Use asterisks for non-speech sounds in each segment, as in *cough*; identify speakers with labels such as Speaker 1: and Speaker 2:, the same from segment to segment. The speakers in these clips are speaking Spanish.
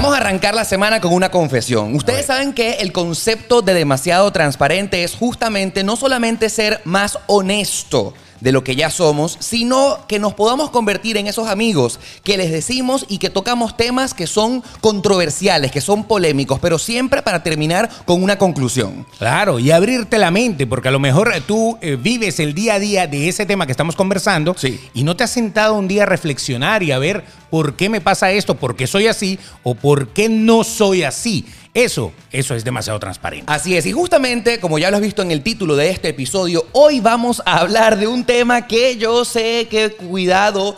Speaker 1: Vamos a arrancar la semana con una confesión. Ustedes saben que el concepto de demasiado transparente es justamente no solamente ser más honesto, de lo que ya somos, sino que nos podamos convertir en esos amigos que les decimos y que tocamos temas que son controversiales, que son polémicos, pero siempre para terminar con una conclusión.
Speaker 2: Claro, y abrirte la mente, porque a lo mejor tú eh, vives el día a día de ese tema que estamos conversando
Speaker 1: Sí.
Speaker 2: y no te has sentado un día a reflexionar y a ver por qué me pasa esto, por qué soy así o por qué no soy así. Eso, eso es demasiado transparente.
Speaker 1: Así es, y justamente, como ya lo has visto en el título de este episodio, hoy vamos a hablar de un tema que yo sé que cuidado,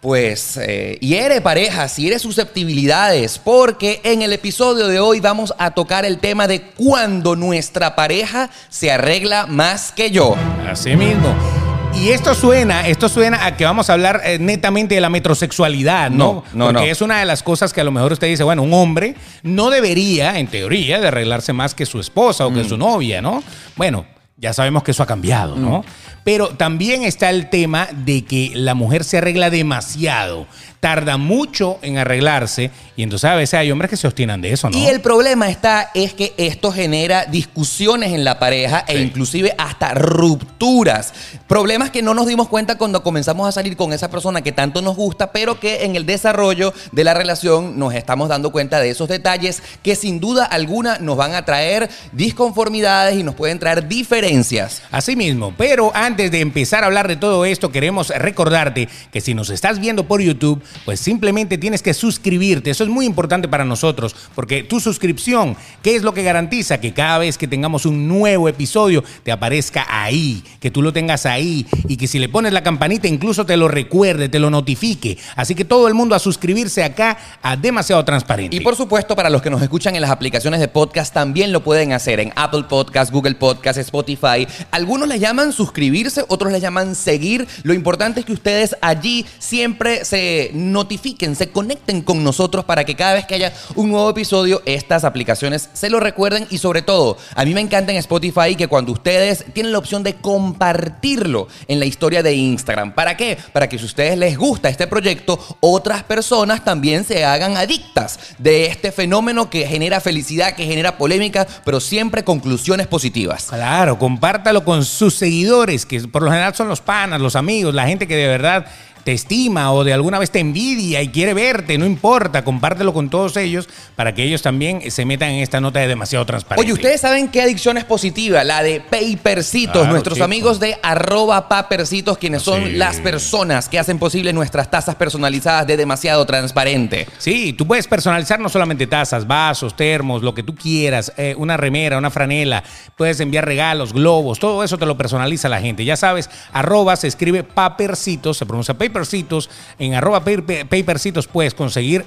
Speaker 1: pues eh, hiere parejas, hiere susceptibilidades, porque en el episodio de hoy vamos a tocar el tema de cuando nuestra pareja se arregla más que yo.
Speaker 2: Así mismo. Y esto suena, esto suena a que vamos a hablar eh, netamente de la metrosexualidad, ¿no?
Speaker 1: No, no,
Speaker 2: Porque
Speaker 1: no.
Speaker 2: es una de las cosas que a lo mejor usted dice, bueno, un hombre no debería, en teoría, de arreglarse más que su esposa o que
Speaker 1: Mm.
Speaker 2: su novia, ¿no? Bueno, ya sabemos que eso ha cambiado, ¿no?
Speaker 1: Mm.
Speaker 2: Pero también está el tema de que la mujer se arregla demasiado, tarda mucho en arreglarse y entonces a veces hay hombres que se obstinan de eso, ¿no?
Speaker 1: Y el problema está es que esto genera discusiones en la pareja e inclusive hasta rupturas. Problemas que no nos dimos cuenta cuando comenzamos a salir con esa persona que tanto nos gusta, pero que en el desarrollo de la relación nos estamos dando cuenta de esos detalles que sin duda alguna nos van a traer disconformidades y nos pueden traer diferencias.
Speaker 2: Así mismo, pero antes de empezar a hablar de todo esto, queremos recordarte que si nos estás viendo por YouTube, pues simplemente tienes que suscribirte. Eso es muy importante para nosotros, porque tu suscripción, ¿qué es lo que garantiza? Que cada vez que tengamos un nuevo episodio, te aparezca ahí, que tú lo tengas ahí y que si le pones la campanita incluso te lo recuerde, te lo notifique. Así que todo el mundo a suscribirse acá a Demasiado Transparente.
Speaker 1: Y por supuesto, para los que nos escuchan en las aplicaciones de podcast, también lo pueden hacer en Apple Podcast, Google Podcast, Spotify. Algunos le llaman suscribirse, otros le llaman seguir. Lo importante es que ustedes allí siempre se notifiquen, se conecten con nosotros para que cada vez que haya un nuevo episodio, estas aplicaciones se lo recuerden. Y sobre todo, a mí me encanta en Spotify que cuando ustedes tienen la opción de compartirlo en la historia de Instagram. ¿Para qué? Para que si a ustedes les gusta este proyecto, otras personas también se hagan adictas de este fenómeno que genera felicidad, que genera polémica, pero siempre conclusiones positivas.
Speaker 2: Claro, compártalo con sus seguidores, que por lo general son los panas, los amigos, la gente que de verdad te estima o de alguna vez te envidia y quiere verte, no importa, compártelo con todos ellos para que ellos también se metan en esta nota de demasiado transparente.
Speaker 1: Oye, ustedes saben qué adicción es positiva, la de Papercitos,
Speaker 2: Claro,
Speaker 1: nuestros
Speaker 2: chico.
Speaker 1: amigos de arroba papercitos, quienes son
Speaker 2: Sí.
Speaker 1: las personas que hacen posible nuestras tazas personalizadas de demasiado transparente.
Speaker 2: Sí, tú puedes personalizar no solamente tazas, vasos, termos, lo que tú quieras, eh, una remera, una franela, puedes enviar regalos, globos, todo eso te lo personaliza la gente. Ya sabes, arroba se escribe papercitos, se pronuncia papercitos, en arroba paper- papercitos puedes conseguir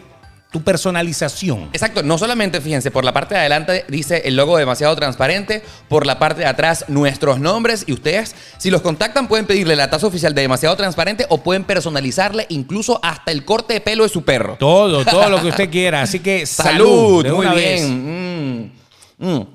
Speaker 2: tu personalización.
Speaker 1: Exacto, no solamente, fíjense, por la parte de adelante dice el logo demasiado transparente, por la parte de atrás nuestros nombres y ustedes, si los contactan, pueden pedirle la taza oficial de demasiado transparente o pueden personalizarle incluso hasta el corte de pelo de su perro.
Speaker 2: Todo, todo lo que usted quiera. Así que *laughs* salud.
Speaker 1: Salud,
Speaker 2: de
Speaker 1: muy
Speaker 2: una vez.
Speaker 1: bien. Mm, mm.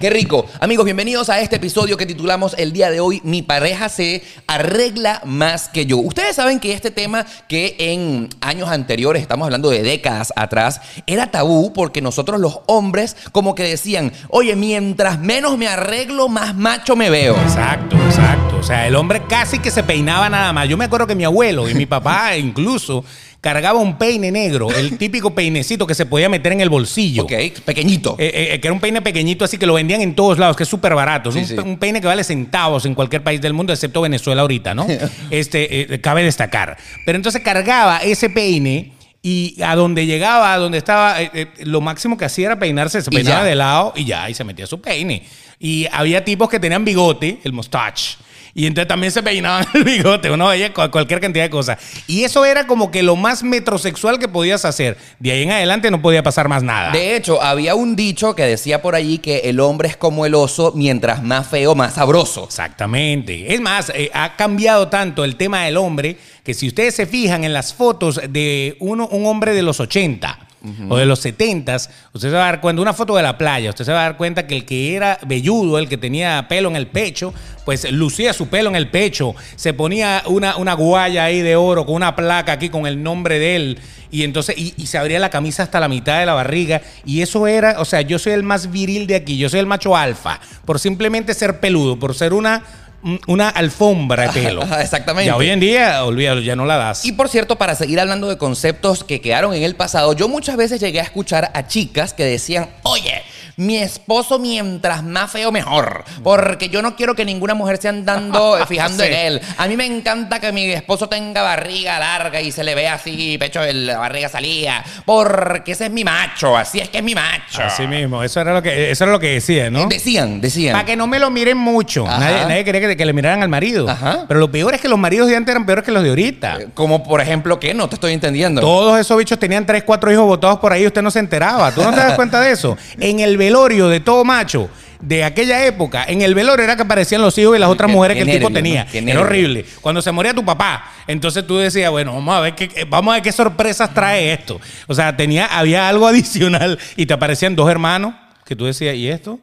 Speaker 1: Qué rico. Amigos, bienvenidos a este episodio que titulamos el día de hoy Mi pareja se arregla más que yo. Ustedes saben que este tema que en años anteriores, estamos hablando de décadas atrás, era tabú porque nosotros los hombres como que decían, oye, mientras menos me arreglo, más macho me veo.
Speaker 2: Exacto, exacto. O sea, el hombre casi que se peinaba nada más. Yo me acuerdo que mi abuelo y mi papá *laughs* incluso cargaba un peine negro, el *laughs* típico peinecito que se podía meter en el bolsillo.
Speaker 1: Ok, pequeñito.
Speaker 2: Eh, eh, que era un peine pequeñito, así que lo vendían en todos lados, que es súper barato. Es un,
Speaker 1: sí.
Speaker 2: pe- un peine que vale centavos en cualquier país del mundo, excepto Venezuela ahorita, ¿no? *laughs* este, eh, cabe destacar. Pero entonces cargaba ese peine y a donde llegaba, a donde estaba, eh, lo máximo que hacía era peinarse, se peinaba de lado y ya, y se metía su peine. Y había tipos que tenían bigote, el mustache. Y entonces también se peinaban *laughs* el bigote, uno veía cu- cualquier cantidad de cosas. Y eso era como que lo más metrosexual que podías hacer. De ahí en adelante no podía pasar más nada.
Speaker 1: De hecho, había un dicho que decía por allí que el hombre es como el oso, mientras más feo, más sabroso.
Speaker 2: Exactamente. Es más, eh, ha cambiado tanto el tema del hombre que si ustedes se fijan en las fotos de uno, un hombre de los 80 o de los 70 usted se va a dar cuenta, una foto de la playa, usted se va a dar cuenta que el que era velludo, el que tenía pelo en el pecho, pues lucía su pelo en el pecho, se ponía una, una guaya ahí de oro con una placa aquí con el nombre de él. Y entonces, y, y se abría la camisa hasta la mitad de la barriga. Y eso era, o sea, yo soy el más viril de aquí, yo soy el macho alfa, por simplemente ser peludo, por ser una una alfombra de pelo. *laughs*
Speaker 1: Exactamente.
Speaker 2: Ya hoy en día, olvídalo, ya no la das.
Speaker 1: Y por cierto, para seguir hablando de conceptos que quedaron en el pasado, yo muchas veces llegué a escuchar a chicas que decían, oye, mi esposo mientras más feo mejor, porque yo no quiero que ninguna mujer se andando *laughs* fijando
Speaker 2: Sí.
Speaker 1: en él. A mí me encanta que mi esposo tenga barriga larga y se le vea así, pecho de la barriga salía, porque ese es mi macho, así es que es mi macho.
Speaker 2: Así mismo, eso era lo que, eso era lo que decía, ¿no?
Speaker 1: Eh, Decían, decían.
Speaker 2: Para que no me lo miren mucho. Nadie, nadie quería que, que le miraran al marido.
Speaker 1: Ajá.
Speaker 2: Pero lo peor es que los maridos de antes eran peores que los de ahorita.
Speaker 1: Como por ejemplo, ¿qué? No te estoy entendiendo.
Speaker 2: Todos esos bichos tenían tres, cuatro hijos votados por ahí y usted no se enteraba. ¿Tú no te das *laughs* cuenta de eso? En el velorio de todo macho de aquella época, en el velorio era que aparecían los hijos y las otras mujeres que el tipo tenía. Era horrible. Cuando se moría tu papá, entonces tú decías, bueno, vamos a ver qué, vamos a ver qué sorpresas trae esto. O sea, tenía, había algo *laughs* adicional y te aparecían dos hermanos que tú decías, ¿y esto?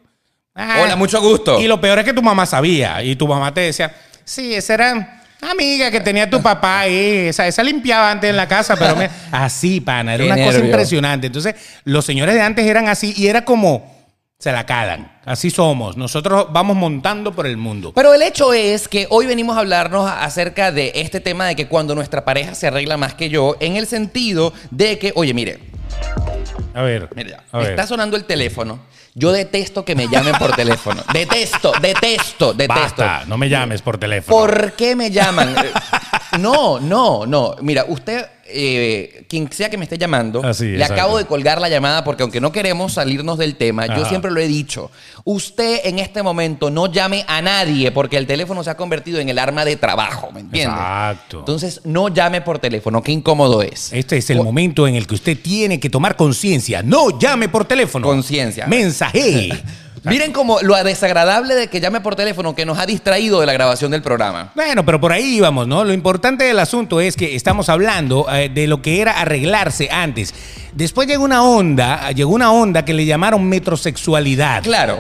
Speaker 2: Ah.
Speaker 1: Hola, mucho gusto.
Speaker 2: Y lo peor es que tu mamá sabía y tu mamá te decía, sí, esa era amiga que tenía tu papá ahí, esa, esa limpiaba antes en la casa, pero me- *laughs* así, pana, era
Speaker 1: Qué
Speaker 2: una cosa impresionante. Entonces, los señores de antes eran así y era como, se la calan, así somos, nosotros vamos montando por el mundo.
Speaker 1: Pero el hecho es que hoy venimos a hablarnos acerca de este tema de que cuando nuestra pareja se arregla más que yo, en el sentido de que, oye, mire,
Speaker 2: A ver,
Speaker 1: mire,
Speaker 2: a
Speaker 1: me
Speaker 2: ver.
Speaker 1: está sonando el teléfono. Yo detesto que me llamen por teléfono. *laughs* Detesto, detesto, detesto.
Speaker 2: Basta, no me llames por teléfono.
Speaker 1: ¿Por qué me llaman? *laughs* No, no, no. Mira, usted, eh, quien sea que me esté llamando,
Speaker 2: Ah, sí,
Speaker 1: le
Speaker 2: exacto.
Speaker 1: acabo de colgar la llamada porque aunque no queremos salirnos del tema, yo siempre lo he dicho, usted en este momento no llame a nadie porque el teléfono se ha convertido en el arma de trabajo, ¿me entiende?
Speaker 2: Exacto.
Speaker 1: Entonces, no llame por teléfono, qué incómodo es.
Speaker 2: Este es el
Speaker 1: O-
Speaker 2: momento en el que usted tiene que tomar conciencia. No llame por teléfono.
Speaker 1: Conciencia.
Speaker 2: Mensaje. *laughs*
Speaker 1: Miren como lo desagradable de que llame por teléfono que nos ha distraído de la grabación del programa.
Speaker 2: Bueno, pero por ahí íbamos, ¿no? Lo importante del asunto es que estamos hablando eh, de lo que era arreglarse antes. Después llegó una onda, llegó una onda que le llamaron metrosexualidad.
Speaker 1: Claro.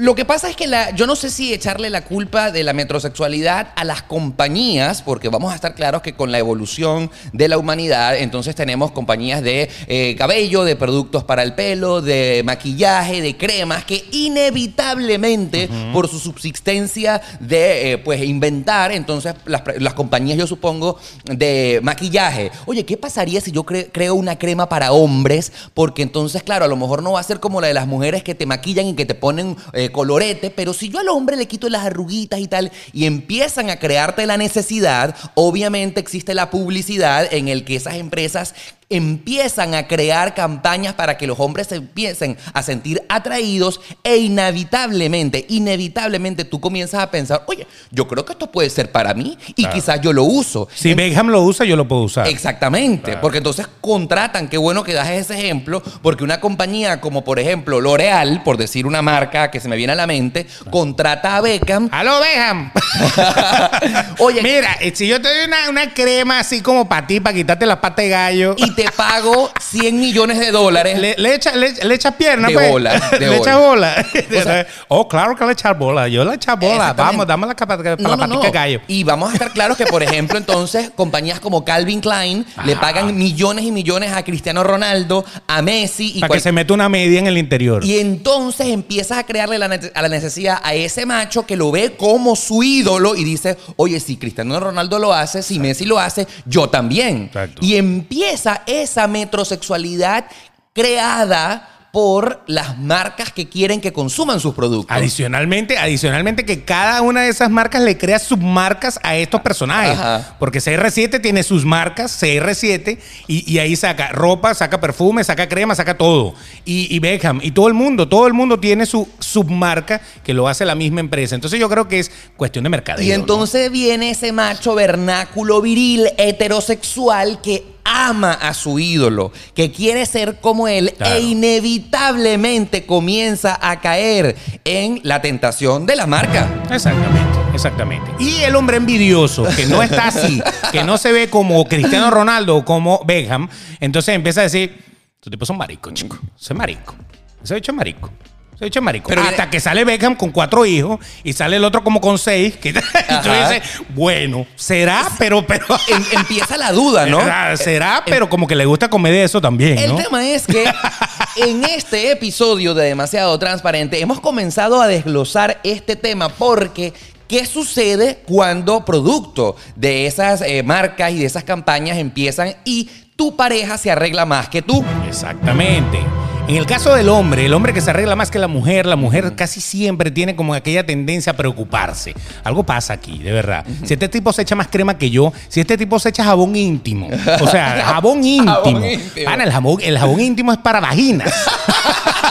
Speaker 1: Lo que pasa es que la, yo no sé si echarle la culpa de la metrosexualidad a las compañías, porque vamos a estar claros que con la evolución de la humanidad, entonces tenemos compañías de eh, cabello, de productos para el pelo, de maquillaje, de cremas, que inevitablemente, por su subsistencia de eh, pues inventar, entonces las, las compañías, yo supongo, de maquillaje. Oye, ¿qué pasaría si yo cre- creo una crema para hombres? Porque entonces, claro, a lo mejor no va a ser como la de las mujeres que te maquillan y que te ponen eh, colorete, pero si yo al hombre le quito las arruguitas y tal, y empiezan a crearte la necesidad, obviamente existe la publicidad en el que esas empresas empiezan a crear campañas para que los hombres se empiecen a sentir atraídos e inevitablemente, inevitablemente tú comienzas a pensar, oye, yo creo que esto puede ser para mí y
Speaker 2: Claro.
Speaker 1: quizás yo lo uso.
Speaker 2: Si Beckham lo usa, yo lo puedo usar.
Speaker 1: Exactamente, porque entonces contratan, qué bueno que das ese ejemplo, porque una compañía como por ejemplo L'Oreal, por decir una marca que se me viene a la mente, contrata a Beckham.
Speaker 2: ¡Aló, Beckham! *laughs*
Speaker 1: Oye,
Speaker 2: Mira, eh, si yo te doy una, una crema así como para ti, para quitarte las patas de gallo.
Speaker 1: y te pago 100 millones de dólares.
Speaker 2: Le, le echa, le, le echa pierna,
Speaker 1: De
Speaker 2: pues.
Speaker 1: bola, *laughs* de
Speaker 2: le
Speaker 1: bola.
Speaker 2: echa bola.
Speaker 1: O sea- *laughs*
Speaker 2: oh, claro que le echa bola. Yo le echa bola. Vamos, dame la, capa- para
Speaker 1: No,
Speaker 2: la
Speaker 1: no,
Speaker 2: patica
Speaker 1: no.
Speaker 2: gallo.
Speaker 1: Y vamos a estar claros que, por ejemplo, entonces, compañías como Calvin Klein le pagan millones y millones a Cristiano Ronaldo, a Messi y
Speaker 2: Para
Speaker 1: cual-
Speaker 2: que se meta una media en el interior.
Speaker 1: Y entonces empiezas a crearle la, a la necesidad a ese macho que lo ve como su ídolo y dice, oye, si Cristiano Ronaldo lo hace, si Messi lo hace, yo también.
Speaker 2: Exacto.
Speaker 1: Y empieza esa metrosexualidad creada por las marcas que quieren que consuman sus productos.
Speaker 2: Adicionalmente, adicionalmente que cada una de esas marcas le crea submarcas a estos personajes.
Speaker 1: Ajá.
Speaker 2: Porque CR7 tiene sus marcas, CR7, y, y ahí saca ropa, saca perfume, saca crema, saca todo. Y, y Beckham, y todo el mundo, todo el mundo tiene su submarca que lo hace la misma empresa. Entonces yo creo que es cuestión de mercadeo.
Speaker 1: Y
Speaker 2: ¿no?
Speaker 1: entonces viene ese macho vernáculo viril heterosexual que ama a su ídolo, que quiere ser como él
Speaker 2: Claro.
Speaker 1: e inevitablemente comienza a caer en la tentación de la marca.
Speaker 2: Exactamente, exactamente. Y el hombre envidioso, que no está así, *laughs* que no se ve como Cristiano Ronaldo o como Beckham, entonces empieza a decir, Estos tipos son maricos, chico. Ese es marico. Ese bicho es marico. Ese bicho es marico.
Speaker 1: Pero
Speaker 2: Hasta que sale Beckham con cuatro hijos y sale el otro como con seis. Que, *laughs* y tú
Speaker 1: Ajá.
Speaker 2: dices, bueno, será, pero, pero. *laughs*
Speaker 1: Em- empieza la duda, ¿no?
Speaker 2: Será, será, pero como que le gusta comer de eso también,
Speaker 1: El
Speaker 2: ¿no?
Speaker 1: tema es que *laughs* en este episodio de Demasiado Transparente hemos comenzado a desglosar este tema porque ¿qué sucede cuando producto de esas eh, marcas y de esas campañas empiezan y tu pareja se arregla más que tú?
Speaker 2: Exactamente. En el caso del hombre, el hombre que se arregla más que la mujer, la mujer casi siempre tiene como aquella tendencia a preocuparse. Algo pasa aquí, de verdad. Si este tipo se echa más crema que yo, si este tipo se echa jabón íntimo, o sea, *laughs* jabón íntimo.
Speaker 1: Jabón íntimo.
Speaker 2: Pana, el, jabón, el jabón íntimo es para vaginas. *laughs*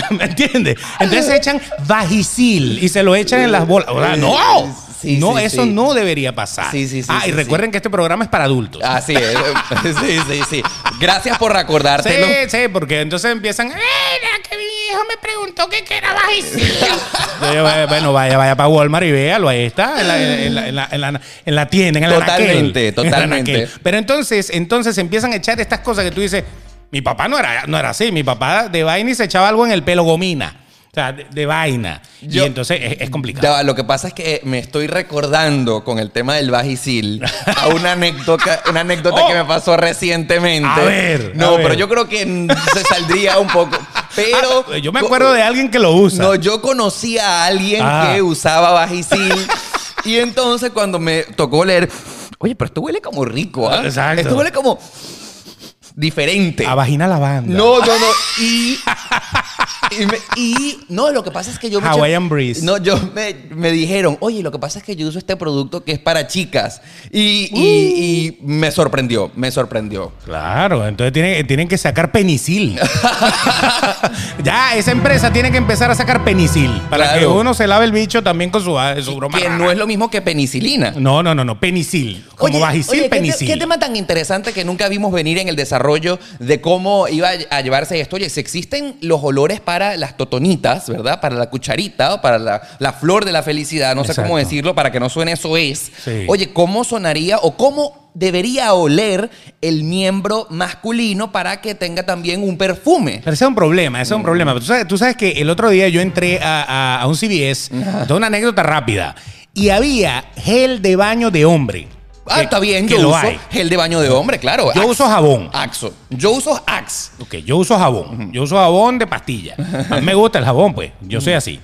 Speaker 2: *laughs* ¿Me entiendes? Entonces se echan vagisil y se lo echan en las bolas. O sea, no.
Speaker 1: Sí,
Speaker 2: no,
Speaker 1: sí,
Speaker 2: eso
Speaker 1: sí.
Speaker 2: no debería pasar.
Speaker 1: Sí, sí, sí,
Speaker 2: ah, y recuerden que este programa es para adultos.
Speaker 1: Así es. *laughs* Sí, sí, sí. Gracias por recordártelo.
Speaker 2: Sí, sí, porque entonces empiezan, "Eh, era que mi hijo me preguntó que qué era bajicil. *laughs* "Eh, bueno, vaya, vaya para Walmart y véalo, ahí está, en la, en la- en la- en la- en la tienda, en el
Speaker 1: Totalmente,
Speaker 2: anaquel. En el
Speaker 1: totalmente.
Speaker 2: Pero entonces, entonces empiezan a echar estas cosas que tú dices, mi papá no era, no era así, mi papá de vaina y se echaba algo en el pelo gomina. O sea, de, de vaina.
Speaker 1: Yo-
Speaker 2: y entonces es, es complicado.
Speaker 1: Ya lo que pasa es que me estoy recordando con el tema del Vagisil a una anécdota, una anécdota *laughs*
Speaker 2: Oh.
Speaker 1: que me pasó recientemente.
Speaker 2: A ver,
Speaker 1: No,
Speaker 2: a ver.
Speaker 1: pero yo creo que se saldría un poco. Pero. *laughs*
Speaker 2: Ah, yo me acuerdo de alguien que lo usa.
Speaker 1: No, yo conocí a alguien
Speaker 2: Ah.
Speaker 1: que usaba Vagisil. *laughs* y entonces cuando me tocó leer. Oye, pero esto huele como rico, ¿ah?
Speaker 2: Exacto.
Speaker 1: Esto huele como. Diferente.
Speaker 2: a vagina lavanda.
Speaker 1: No, no, no. Y, y, me- y- no, lo que pasa es que yo me
Speaker 2: Hawaiian Breeze.
Speaker 1: No, yo me, me dijeron, oye, lo que pasa es que yo uso este producto que es para chicas. Y, y- y me sorprendió, me sorprendió.
Speaker 2: Claro, entonces tienen, tienen que sacar penicil. *laughs* ya, esa empresa tiene que empezar a sacar penicil para
Speaker 1: Claro.
Speaker 2: que uno se lave el bicho también con su, su broma.
Speaker 1: Que
Speaker 2: rara.
Speaker 1: no es lo mismo que penicilina.
Speaker 2: No, no, no, no, penicil. Como
Speaker 1: Oye,
Speaker 2: vagisil,
Speaker 1: oye, ¿qué te-
Speaker 2: penicil.
Speaker 1: ¿qué, tema tan interesante que nunca vimos venir en el desarrollo de cómo iba a llevarse esto? Oye, si existen los olores para las totonitas, ¿verdad? Para la cucharita o para la, la flor de la felicidad, no sé cómo decirlo para que no suene eso es.
Speaker 2: Sí.
Speaker 1: Oye, ¿cómo sonaría o cómo debería oler el miembro masculino para que tenga también un perfume?
Speaker 2: Pero ese es un problema, ese es un problema. Tú sabes, tú sabes que el otro día yo entré a, a- a un CVS, toda una anécdota rápida, y había gel de baño de hombre.
Speaker 1: Ah,
Speaker 2: Que-
Speaker 1: está bien,
Speaker 2: que
Speaker 1: yo
Speaker 2: lo
Speaker 1: uso
Speaker 2: hay.
Speaker 1: gel de baño de hombre, claro.
Speaker 2: Yo
Speaker 1: Axe.
Speaker 2: uso jabón.
Speaker 1: Axo. Yo uso Axe.
Speaker 2: Ok, yo uso jabón. Yo uso jabón de pastilla. A mí me gusta el jabón, pues. Yo soy así.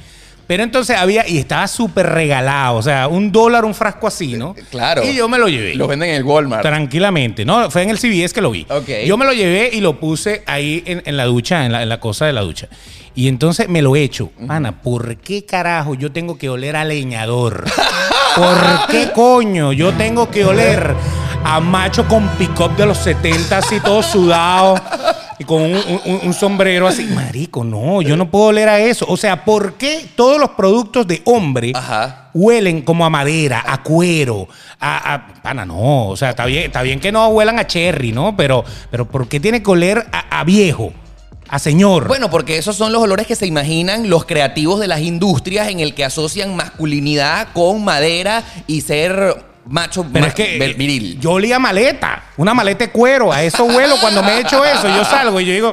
Speaker 2: Pero entonces había, y estaba súper regalado. O sea, un dólar, un frasco así, ¿no?
Speaker 1: Claro.
Speaker 2: Y yo me lo llevé.
Speaker 1: Lo venden en el Walmart.
Speaker 2: Tranquilamente. No, fue en el CVS que lo vi.
Speaker 1: Ok.
Speaker 2: Yo me lo llevé y lo puse ahí en, en la ducha, en la, en la cosa de la ducha. Y entonces me lo echo. Ana, ¿por qué carajo yo tengo que oler a leñador? *laughs* ¿Por qué coño yo tengo que oler a macho con pick-up de los 70 así todo sudado? Y con un, un- un sombrero así. Marico, no, yo no puedo oler a eso. O sea, ¿por qué todos los productos de hombre
Speaker 1: Ajá.
Speaker 2: huelen como a madera, a cuero, a, a- pana, no, o sea, está bien, está bien que no huelan a cherry, ¿no? Pero, pero ¿por qué tiene que oler a, a viejo, a señor?
Speaker 1: Bueno, porque esos son los olores que se imaginan los creativos de las industrias en el que asocian masculinidad con madera y ser macho
Speaker 2: pero
Speaker 1: ma-
Speaker 2: es que
Speaker 1: ver- viril.
Speaker 2: yo olía maleta, una maleta de cuero, a eso huelo cuando me echo eso, yo salgo y yo digo,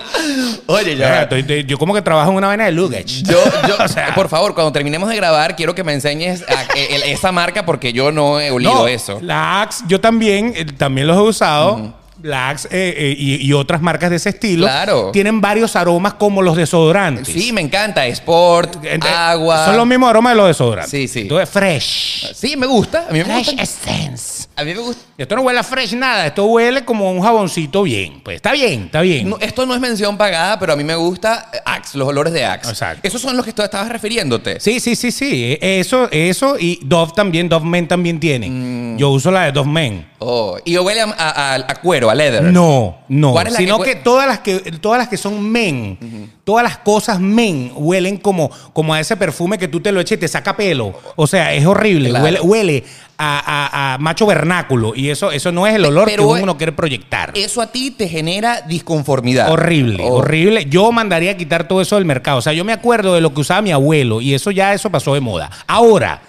Speaker 1: Oye,
Speaker 2: "Mira, estoy- estoy- yo como que trabajo en una vaina de luggage.
Speaker 1: Yo, yo- *laughs*
Speaker 2: O sea,
Speaker 1: por favor, cuando terminemos de grabar, quiero que me enseñes a- el- esa marca porque yo no he olido
Speaker 2: No,
Speaker 1: eso.
Speaker 2: La Axe, yo también, eh, también los he usado. Axe eh, eh, y, y otras marcas de ese estilo
Speaker 1: Claro.
Speaker 2: tienen varios aromas como los desodorantes.
Speaker 1: Sí, me encanta. Sport, agua.
Speaker 2: Son los mismos aromas de los desodorantes.
Speaker 1: Sí, sí.
Speaker 2: Entonces, fresh.
Speaker 1: Sí, me gusta. A mí me
Speaker 2: Fresh
Speaker 1: gusta.
Speaker 2: Essence.
Speaker 1: A mí me gusta.
Speaker 2: Esto no huele a fresh nada, esto huele como un jaboncito bien. Pues está bien, está bien.
Speaker 1: No, esto no es mención pagada, pero a mí me gusta eh, Axe, los olores de Axe.
Speaker 2: Exacto.
Speaker 1: Esos son los que tú estabas refiriéndote.
Speaker 2: Sí, sí, sí, sí. Eso, eso y Dove también, Dove Men también tienen.
Speaker 1: Mm.
Speaker 2: Yo uso la de Dove Men.
Speaker 1: Oh, y huele a, a- a cuero, a leather.
Speaker 2: No, no.
Speaker 1: ¿Cuál es la
Speaker 2: Sino
Speaker 1: que
Speaker 2: que, todas las que todas las que son men, todas las cosas men huelen como, como a ese perfume que tú te lo eches y te saca pelo. O sea, es horrible.
Speaker 1: Claro.
Speaker 2: Huele, huele a, a- a macho vernáculo. Y eso, eso no es el olor
Speaker 1: Pero,
Speaker 2: que uno quiere proyectar.
Speaker 1: Eso a ti te genera disconformidad.
Speaker 2: Horrible,
Speaker 1: Oh.
Speaker 2: horrible. Yo mandaría a quitar todo eso del mercado. O sea, yo me acuerdo de lo que usaba mi abuelo y eso ya eso pasó de moda. Ahora,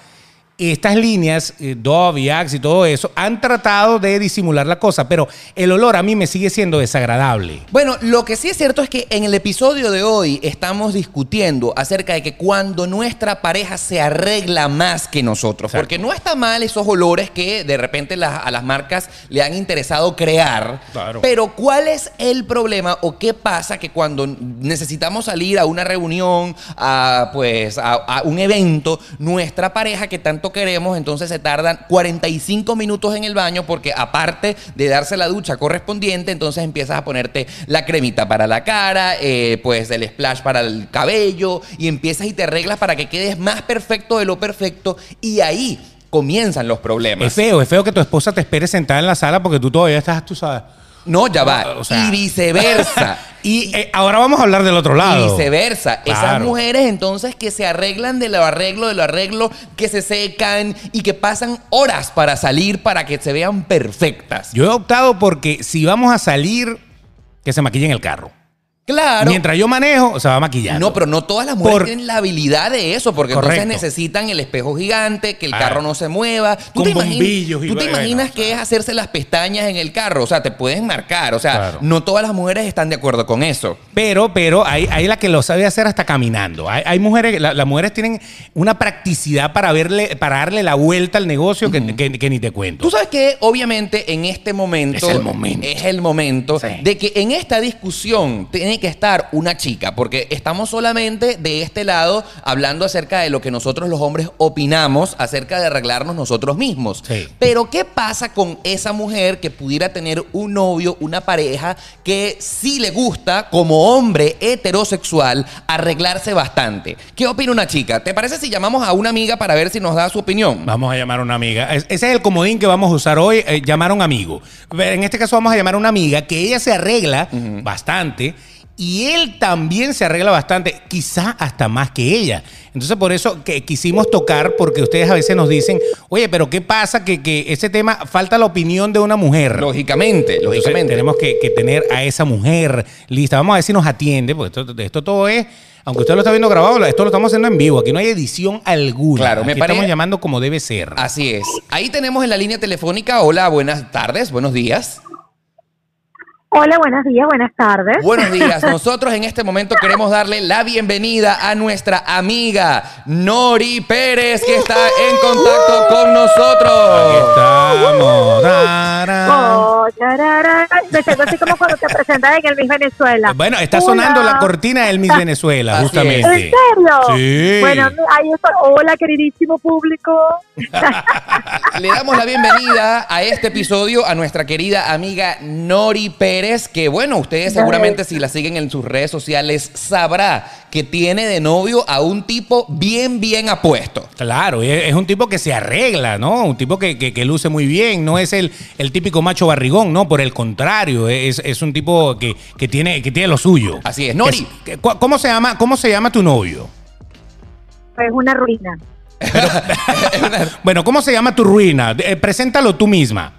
Speaker 2: estas líneas, eh, Dove y Axe y todo eso, han tratado de disimular la cosa, pero el olor a mí me sigue siendo desagradable.
Speaker 1: Bueno, lo que sí es cierto es que en el episodio de hoy estamos discutiendo acerca de que cuando nuestra pareja se arregla más que nosotros,
Speaker 2: Exacto.
Speaker 1: porque no está mal esos olores que de repente a las marcas le han interesado crear,
Speaker 2: Claro.
Speaker 1: pero ¿cuál es el problema o qué pasa que cuando necesitamos salir a una reunión, a pues a, a un evento, nuestra pareja que tanto queremos, entonces se tardan 45 minutos en el baño porque aparte de darse la ducha correspondiente, entonces empiezas a ponerte la cremita para la cara, eh, pues el splash para el cabello y empiezas y te arreglas para que quedes más perfecto de lo perfecto y ahí comienzan los problemas.
Speaker 2: Es feo, es feo que tu esposa te espere sentada en la sala porque tú todavía estás, tú sabes.
Speaker 1: No, ya va.
Speaker 2: O sea-
Speaker 1: y viceversa. *laughs*
Speaker 2: Y eh, ahora vamos a hablar del otro
Speaker 1: Y
Speaker 2: lado.
Speaker 1: viceversa. Esas mujeres entonces que se arreglan de lo arreglo, de lo arreglo, que se secan y que pasan horas para salir para que se vean perfectas.
Speaker 2: Yo he optado porque si vamos a salir, que se maquille en el carro.
Speaker 1: Claro.
Speaker 2: Mientras yo manejo, se va a maquillar.
Speaker 1: No, pero no todas las mujeres
Speaker 2: Por-
Speaker 1: tienen la habilidad de eso, porque
Speaker 2: Correcto.
Speaker 1: entonces necesitan el espejo gigante, que el
Speaker 2: Ah.
Speaker 1: carro no se mueva. ¿Tú
Speaker 2: Con
Speaker 1: te imaginas,
Speaker 2: bombillos y
Speaker 1: ¿tú te imaginas
Speaker 2: o
Speaker 1: que
Speaker 2: sea.
Speaker 1: es hacerse las pestañas en el carro? O sea, te pueden marcar. O sea,
Speaker 2: Claro.
Speaker 1: no todas las mujeres están de acuerdo con eso.
Speaker 2: Pero, pero hay, hay la que lo sabe hacer hasta caminando. Hay, hay mujeres, la- las mujeres tienen una practicidad para verle, para darle la vuelta al negocio que, que- que ni te cuento.
Speaker 1: Tú sabes que obviamente en este momento
Speaker 2: Es el momento.
Speaker 1: es el momento
Speaker 2: Sí.
Speaker 1: de que en esta discusión tiene que estar una chica, porque estamos solamente de este lado hablando acerca de lo que nosotros los hombres opinamos acerca de arreglarnos nosotros mismos.
Speaker 2: Sí.
Speaker 1: Pero ¿qué pasa con esa mujer que pudiera tener un novio, una pareja que sí le gusta como hombre heterosexual arreglarse bastante? ¿Qué opina una chica? ¿Te parece si llamamos a una amiga para ver si nos da su opinión?
Speaker 2: Vamos a llamar a una amiga. Es- ese es el comodín que vamos a usar hoy, eh, llamar a un amigo. En este caso vamos a llamar a una amiga que ella se arregla bastante y él también se arregla bastante, quizá hasta más que ella. Entonces por eso que quisimos tocar, porque ustedes a veces nos dicen, oye, pero ¿qué pasa que, que ese tema falta la opinión de una mujer?
Speaker 1: Lógicamente,
Speaker 2: Entonces,
Speaker 1: lógicamente.
Speaker 2: tenemos que, que tener a esa mujer lista. Vamos a ver si nos atiende, porque esto, esto todo es, aunque usted lo está viendo grabado, esto lo estamos haciendo en vivo. Aquí no hay edición alguna.
Speaker 1: Claro, me
Speaker 2: Aquí
Speaker 1: pare-
Speaker 2: estamos llamando como debe ser.
Speaker 1: Así es. Ahí tenemos en la línea telefónica. Hola, buenas tardes, buenos días.
Speaker 3: Hola, buenos días, buenas tardes.
Speaker 1: Buenos días. *laughs* Nosotros en este momento queremos darle la bienvenida a nuestra amiga Nori Pérez, que está en contacto con
Speaker 2: Aquí
Speaker 1: nosotros.
Speaker 2: estamos. Tarán.
Speaker 3: Oh, tarara. Me siento así como cuando te presentas en el Miss Venezuela.
Speaker 2: Bueno, está
Speaker 3: Hola.
Speaker 2: sonando la cortina del Miss Venezuela,
Speaker 1: Así
Speaker 2: justamente.
Speaker 3: ¿En serio?
Speaker 2: Sí.
Speaker 3: Bueno, ahí está. Hola, queridísimo público. *laughs*
Speaker 1: Le damos la bienvenida a este episodio a nuestra querida amiga Nori Pérez, que bueno, ustedes seguramente si la siguen en sus redes sociales sabrá que tiene de novio a un tipo bien, bien apuesto.
Speaker 2: Claro, es un tipo que se arregla, ¿no? Un tipo que, que- que luce muy bien, no es el, el típico macho barrigón, no, por el contrario, es, es un tipo que, que tiene, que tiene lo suyo.
Speaker 1: Así es. Nori.
Speaker 2: Que- que- cu- ¿Cómo se llama, cómo se llama tu novio?
Speaker 3: Es una ruina. *laughs* *laughs*
Speaker 2: Bueno, ¿cómo se llama tu ruina? Eh, preséntalo tú misma.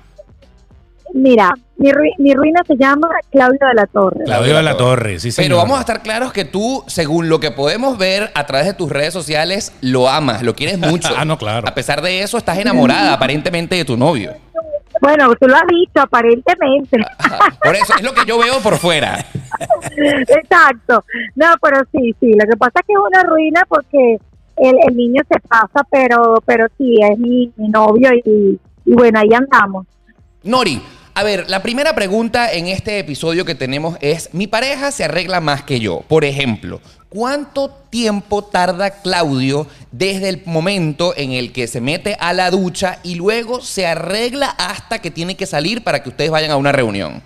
Speaker 3: Mira, mi, rui- mi ruina se llama Claudio de la Torre.
Speaker 2: Claudio de la Torre, sí, señor.
Speaker 1: Pero vamos a estar claros que tú, según lo que podemos ver a través de tus redes sociales, lo amas, lo quieres mucho. *laughs*
Speaker 2: Ah, no, claro.
Speaker 1: A pesar de eso, estás enamorada aparentemente de tu novio.
Speaker 3: Bueno, tú lo has dicho, aparentemente.
Speaker 1: Por eso es lo que yo veo por fuera. *laughs*
Speaker 3: Exacto. No, pero sí, sí. Lo que pasa es que es una ruina porque el, el niño se pasa, pero pero sí, es mi, mi novio y, y bueno, ahí andamos.
Speaker 1: Nori, a ver, la primera pregunta en este episodio que tenemos es, mi pareja se arregla más que yo. Por ejemplo, ¿cuánto tiempo tarda Claudio desde el momento en el que se mete a la ducha y luego se arregla hasta que tiene que salir para que ustedes vayan a una reunión?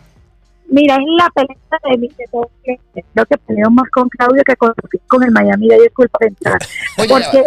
Speaker 3: Mira, es la pelea de mi. Creo que peleo más con Claudio que con, con el Miami. De disculpa *laughs* porque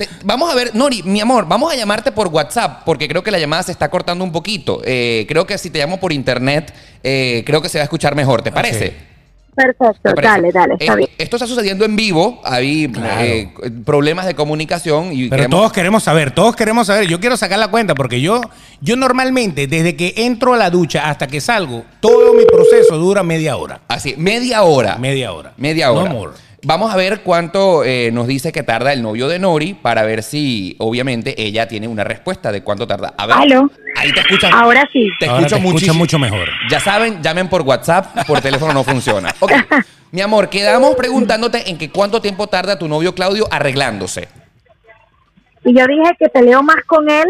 Speaker 1: te- vamos a ver, Nori, mi amor, vamos a llamarte por WhatsApp porque creo que la llamada se está cortando un poquito. Eh, creo que si te llamo por internet, eh, creo que se va a escuchar mejor. ¿Te parece?
Speaker 3: perfecto, dale, dale, está
Speaker 1: esto,
Speaker 3: bien.
Speaker 1: esto está sucediendo en vivo, hay
Speaker 2: Claro.
Speaker 1: eh, problemas de comunicación y
Speaker 2: Pero
Speaker 1: queremos-
Speaker 2: todos queremos saber, todos queremos saber. Yo quiero sacar la cuenta porque yo, yo normalmente, desde que entro a la ducha hasta que salgo, todo mi proceso dura media hora.
Speaker 1: así, media hora.
Speaker 2: Media hora.
Speaker 1: Media
Speaker 2: No
Speaker 1: hora.
Speaker 2: more.
Speaker 1: Vamos a ver cuánto eh, nos dice que tarda el novio de Nori para ver si, obviamente, ella tiene una respuesta de cuánto tarda. A ver.
Speaker 3: Aló.
Speaker 1: Ahí te escuchan.
Speaker 3: Ahora sí.
Speaker 1: Te
Speaker 2: Ahora
Speaker 1: escucho
Speaker 2: te
Speaker 1: muchísimo.
Speaker 2: mucho mejor.
Speaker 1: Ya saben, llamen por WhatsApp, por teléfono no funciona. *laughs* Ok. Mi amor, quedamos preguntándote en que cuánto tiempo tarda tu novio Claudio arreglándose.
Speaker 3: Y yo dije que peleo más con él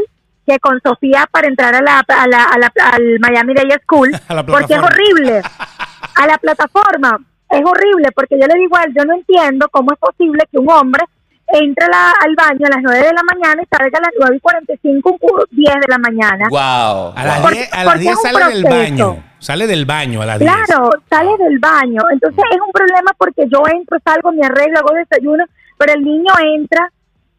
Speaker 3: que con Sofía para entrar a la, a la, a la- al Miami Day School. *laughs*
Speaker 2: A la
Speaker 3: porque es horrible. *laughs* A la plataforma. Es horrible porque yo le digo a él, yo no entiendo cómo es posible que un hombre entre la- al baño a las 9 de la mañana y salga a las 9 y 45, 10 de la mañana.
Speaker 1: Wow.
Speaker 2: A las
Speaker 3: Porque-
Speaker 2: 10 a las
Speaker 3: porque
Speaker 2: 10
Speaker 3: es un
Speaker 2: sale del baño. Sale del baño a las 10.
Speaker 3: Claro, sale del baño. Entonces es un problema porque yo entro, salgo, me arreglo, hago desayuno, pero el niño entra,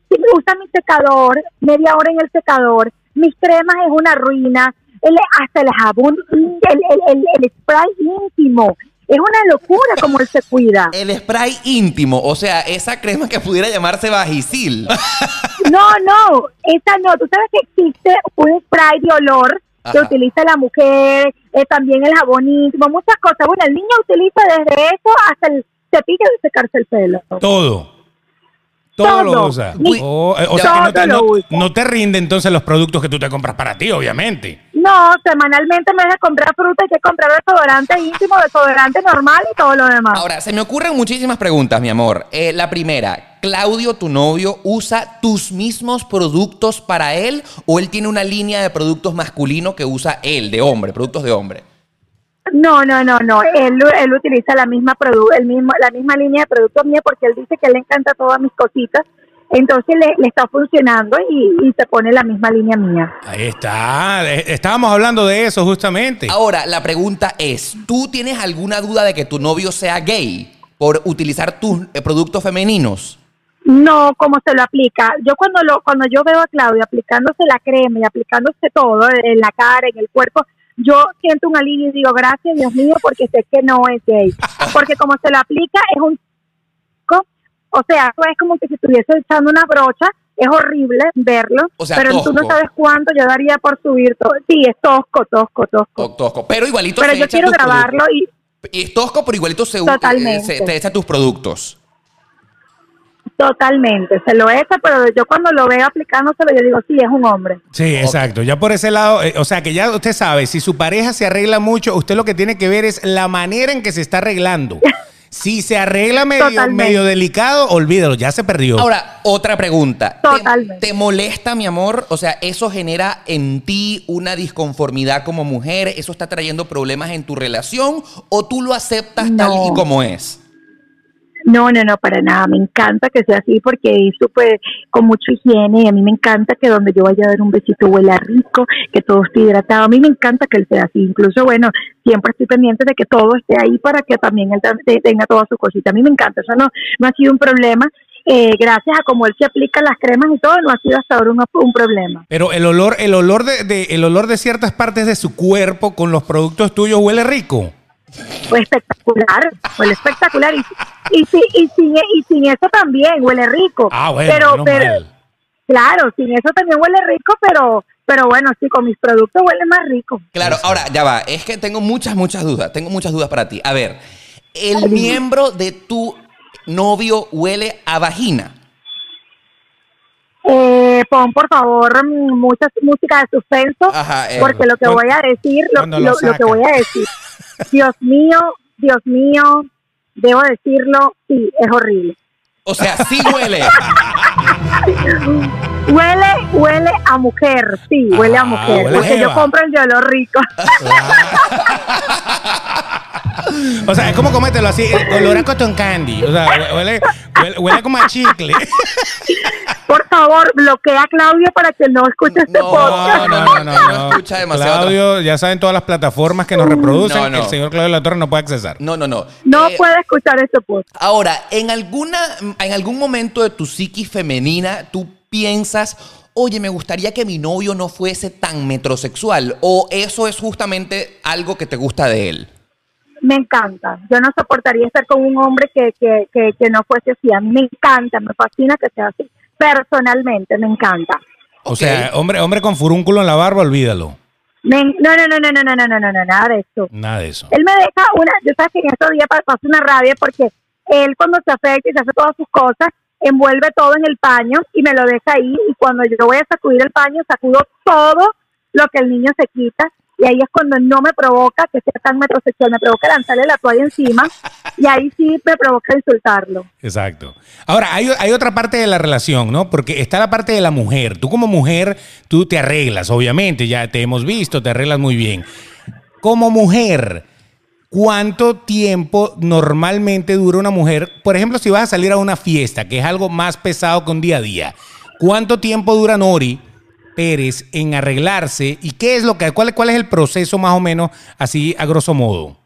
Speaker 3: usa mi secador, media hora en el secador, mis cremas es una ruina, el, hasta el jabón, el, el, el spray íntimo. Es una locura como él se cuida.
Speaker 1: El spray íntimo, o sea, esa crema que pudiera llamarse Vagisil. *laughs*
Speaker 3: No, no, esa no. Tú sabes que existe un spray de olor que
Speaker 1: Ajá.
Speaker 3: utiliza la mujer, eh, también el jabón íntimo, muchas cosas. Bueno, el niño utiliza desde eso hasta el cepillo de secarse el pelo.
Speaker 2: Todo. Todo,
Speaker 3: Todo.
Speaker 2: lo usa.
Speaker 3: Ni-
Speaker 2: Oh, eh, o sea que no te,
Speaker 3: Todo lo
Speaker 2: no-
Speaker 3: usa.
Speaker 2: no te rinde entonces los productos que tú te compras para ti, obviamente.
Speaker 3: No, semanalmente me deja comprar fruta, hay que comprar desodorante íntimo, desodorante normal y todo lo demás.
Speaker 1: Ahora, se me ocurren muchísimas preguntas, mi amor. Eh, la primera, ¿Claudio, tu novio, usa tus mismos productos para él o él tiene una línea de productos masculino que usa él, de hombre, productos de hombre?
Speaker 3: No, no, no, no. Él, él utiliza la misma produ el mismo, la misma línea de productos mía porque él dice que le encanta todas mis cositas. Entonces le, le está funcionando y, y se pone la misma línea mía.
Speaker 2: Ahí está. Estábamos hablando de eso justamente.
Speaker 1: Ahora, la pregunta es, ¿tú tienes alguna duda de que tu novio sea gay por utilizar tus eh, productos femeninos?
Speaker 3: No, como se lo aplica. Yo cuando lo cuando yo veo a Claudia aplicándose la crema y aplicándose todo en la cara, en el cuerpo, yo siento un alivio y digo, gracias Dios mío, porque sé que no es gay. *laughs* Porque como se lo aplica es un... O sea, eso es como que si estuviese echando una brocha, es horrible verlo,
Speaker 1: O sea,
Speaker 3: pero tú no
Speaker 1: tosco.
Speaker 3: sabes cuánto yo daría por subir todo. Sí, es tosco, tosco, tosco.
Speaker 1: To- Tosco. Pero igualito
Speaker 3: Pero
Speaker 1: se
Speaker 3: yo
Speaker 1: echa
Speaker 3: quiero
Speaker 1: tus
Speaker 3: grabarlo y
Speaker 1: productos. Y es tosco, pero igualito se,
Speaker 3: Totalmente.
Speaker 1: se- te echa tus productos.
Speaker 3: totalmente, se lo echa, pero yo cuando lo veo aplicándoselo, yo digo, sí, es un hombre.
Speaker 2: Sí, exacto. Ya por ese lado, eh, o sea que ya usted sabe, si su pareja se arregla mucho, usted lo que tiene que ver es la manera en que se está arreglando. *laughs* Si se arregla medio, medio delicado, olvídalo, ya se perdió.
Speaker 1: Ahora, otra pregunta. ¿Te-
Speaker 3: Totalmente.
Speaker 1: ¿Te, molesta, mi amor? O sea, ¿eso genera en ti una disconformidad como mujer? ¿Eso está trayendo problemas en tu relación? ¿O tú lo aceptas tal y como es?
Speaker 3: No, no, no, para nada. Me encanta que sea así porque es súper con mucha higiene y a mí me encanta que donde yo vaya a dar un besito huela rico, que todo esté hidratado. A mí me encanta que él sea así. Incluso, bueno, siempre estoy pendiente de que todo esté ahí para que también él tenga toda su cosita. A mí me encanta. Eso no, no ha sido un problema. Eh, gracias a cómo él se aplica las cremas y todo, no ha sido hasta ahora un, un problema.
Speaker 2: Pero el olor, el olor de, de- el olor de ciertas partes de su cuerpo con los productos tuyos huele rico.
Speaker 3: Fue espectacular, huele espectacular. Y, y, si- y, sin, y sin eso también huele rico.
Speaker 2: Ah, bueno,
Speaker 3: pero, pero,
Speaker 2: mal.
Speaker 3: Claro, sin eso también huele rico, pero pero bueno, sí, con mis productos huele más rico.
Speaker 1: Claro, ahora ya va. Es que tengo muchas, muchas dudas. Tengo muchas dudas para ti. A ver, ¿el miembro de tu novio huele a vagina?
Speaker 3: Eh, pon por favor mucha música de suspenso,
Speaker 1: Ajá, eh,
Speaker 3: porque lo que voy a decir, lo,
Speaker 2: lo
Speaker 3: lo- lo que voy a decir, *laughs* Dios mío, Dios mío, debo decirlo, sí, es horrible.
Speaker 1: O sea, sí huele. *laughs*
Speaker 3: Huele, huele a mujer, sí, huele a
Speaker 2: Ah,
Speaker 3: mujer,
Speaker 2: a
Speaker 3: porque yo compro el de olor rico. *laughs* *laughs*
Speaker 2: O sea, es como comértelo así, eh, olor a cotton candy. O sea, huele, huele, huele como a chicle. *laughs*
Speaker 3: Por favor, bloquea a Claudio para que no escuche este
Speaker 1: No,
Speaker 3: podcast.
Speaker 1: no, no, no, no escucha demasiado.
Speaker 2: Claudio, ya saben todas las plataformas que nos reproducen.
Speaker 1: No, no.
Speaker 2: El señor Claudio La Torre no puede accesar.
Speaker 1: No, no, no.
Speaker 3: No
Speaker 1: Eh,
Speaker 3: puede escuchar este podcast.
Speaker 1: Ahora, en alguna, en algún momento de tu psiquis femenina, tú piensas, oye, me gustaría que mi novio no fuese tan metrosexual, o eso es justamente algo que te gusta de él.
Speaker 3: Me encanta. Yo no soportaría estar con un hombre que, que, que, que no fuese así. A mí me encanta, me fascina que sea así. Personalmente, me encanta.
Speaker 2: O sea, hombre, hombre con furúnculo en la barba, olvídalo.
Speaker 3: Me- no, no, no, no, no, no, no, no, no, nada de eso.
Speaker 2: Nada de eso.
Speaker 3: Él me deja una, yo sabes que en estos días pa- pasó una rabia porque él cuando se afecta y se hace todas sus cosas, envuelve todo en el paño y me lo deja ahí y cuando yo voy a sacudir el paño, sacudo todo lo que el niño se quita y ahí es cuando no me provoca que sea tan metrosexual, me provoca lanzarle la toalla encima y ahí sí me provoca insultarlo.
Speaker 2: Exacto. Ahora, hay, otra parte de la relación, ¿no? Porque está la parte de la mujer. Tú como mujer, tú te arreglas, obviamente, ya te hemos visto, te arreglas muy bien. Como mujer, ¿cuánto tiempo normalmente dura una mujer? Por ejemplo, si vas a salir a una fiesta, que es algo más pesado que un día a día, ¿cuánto tiempo dura Nori? Pérez en arreglarse y qué es lo que cuál, cuál es el proceso más o menos así a grosso modo?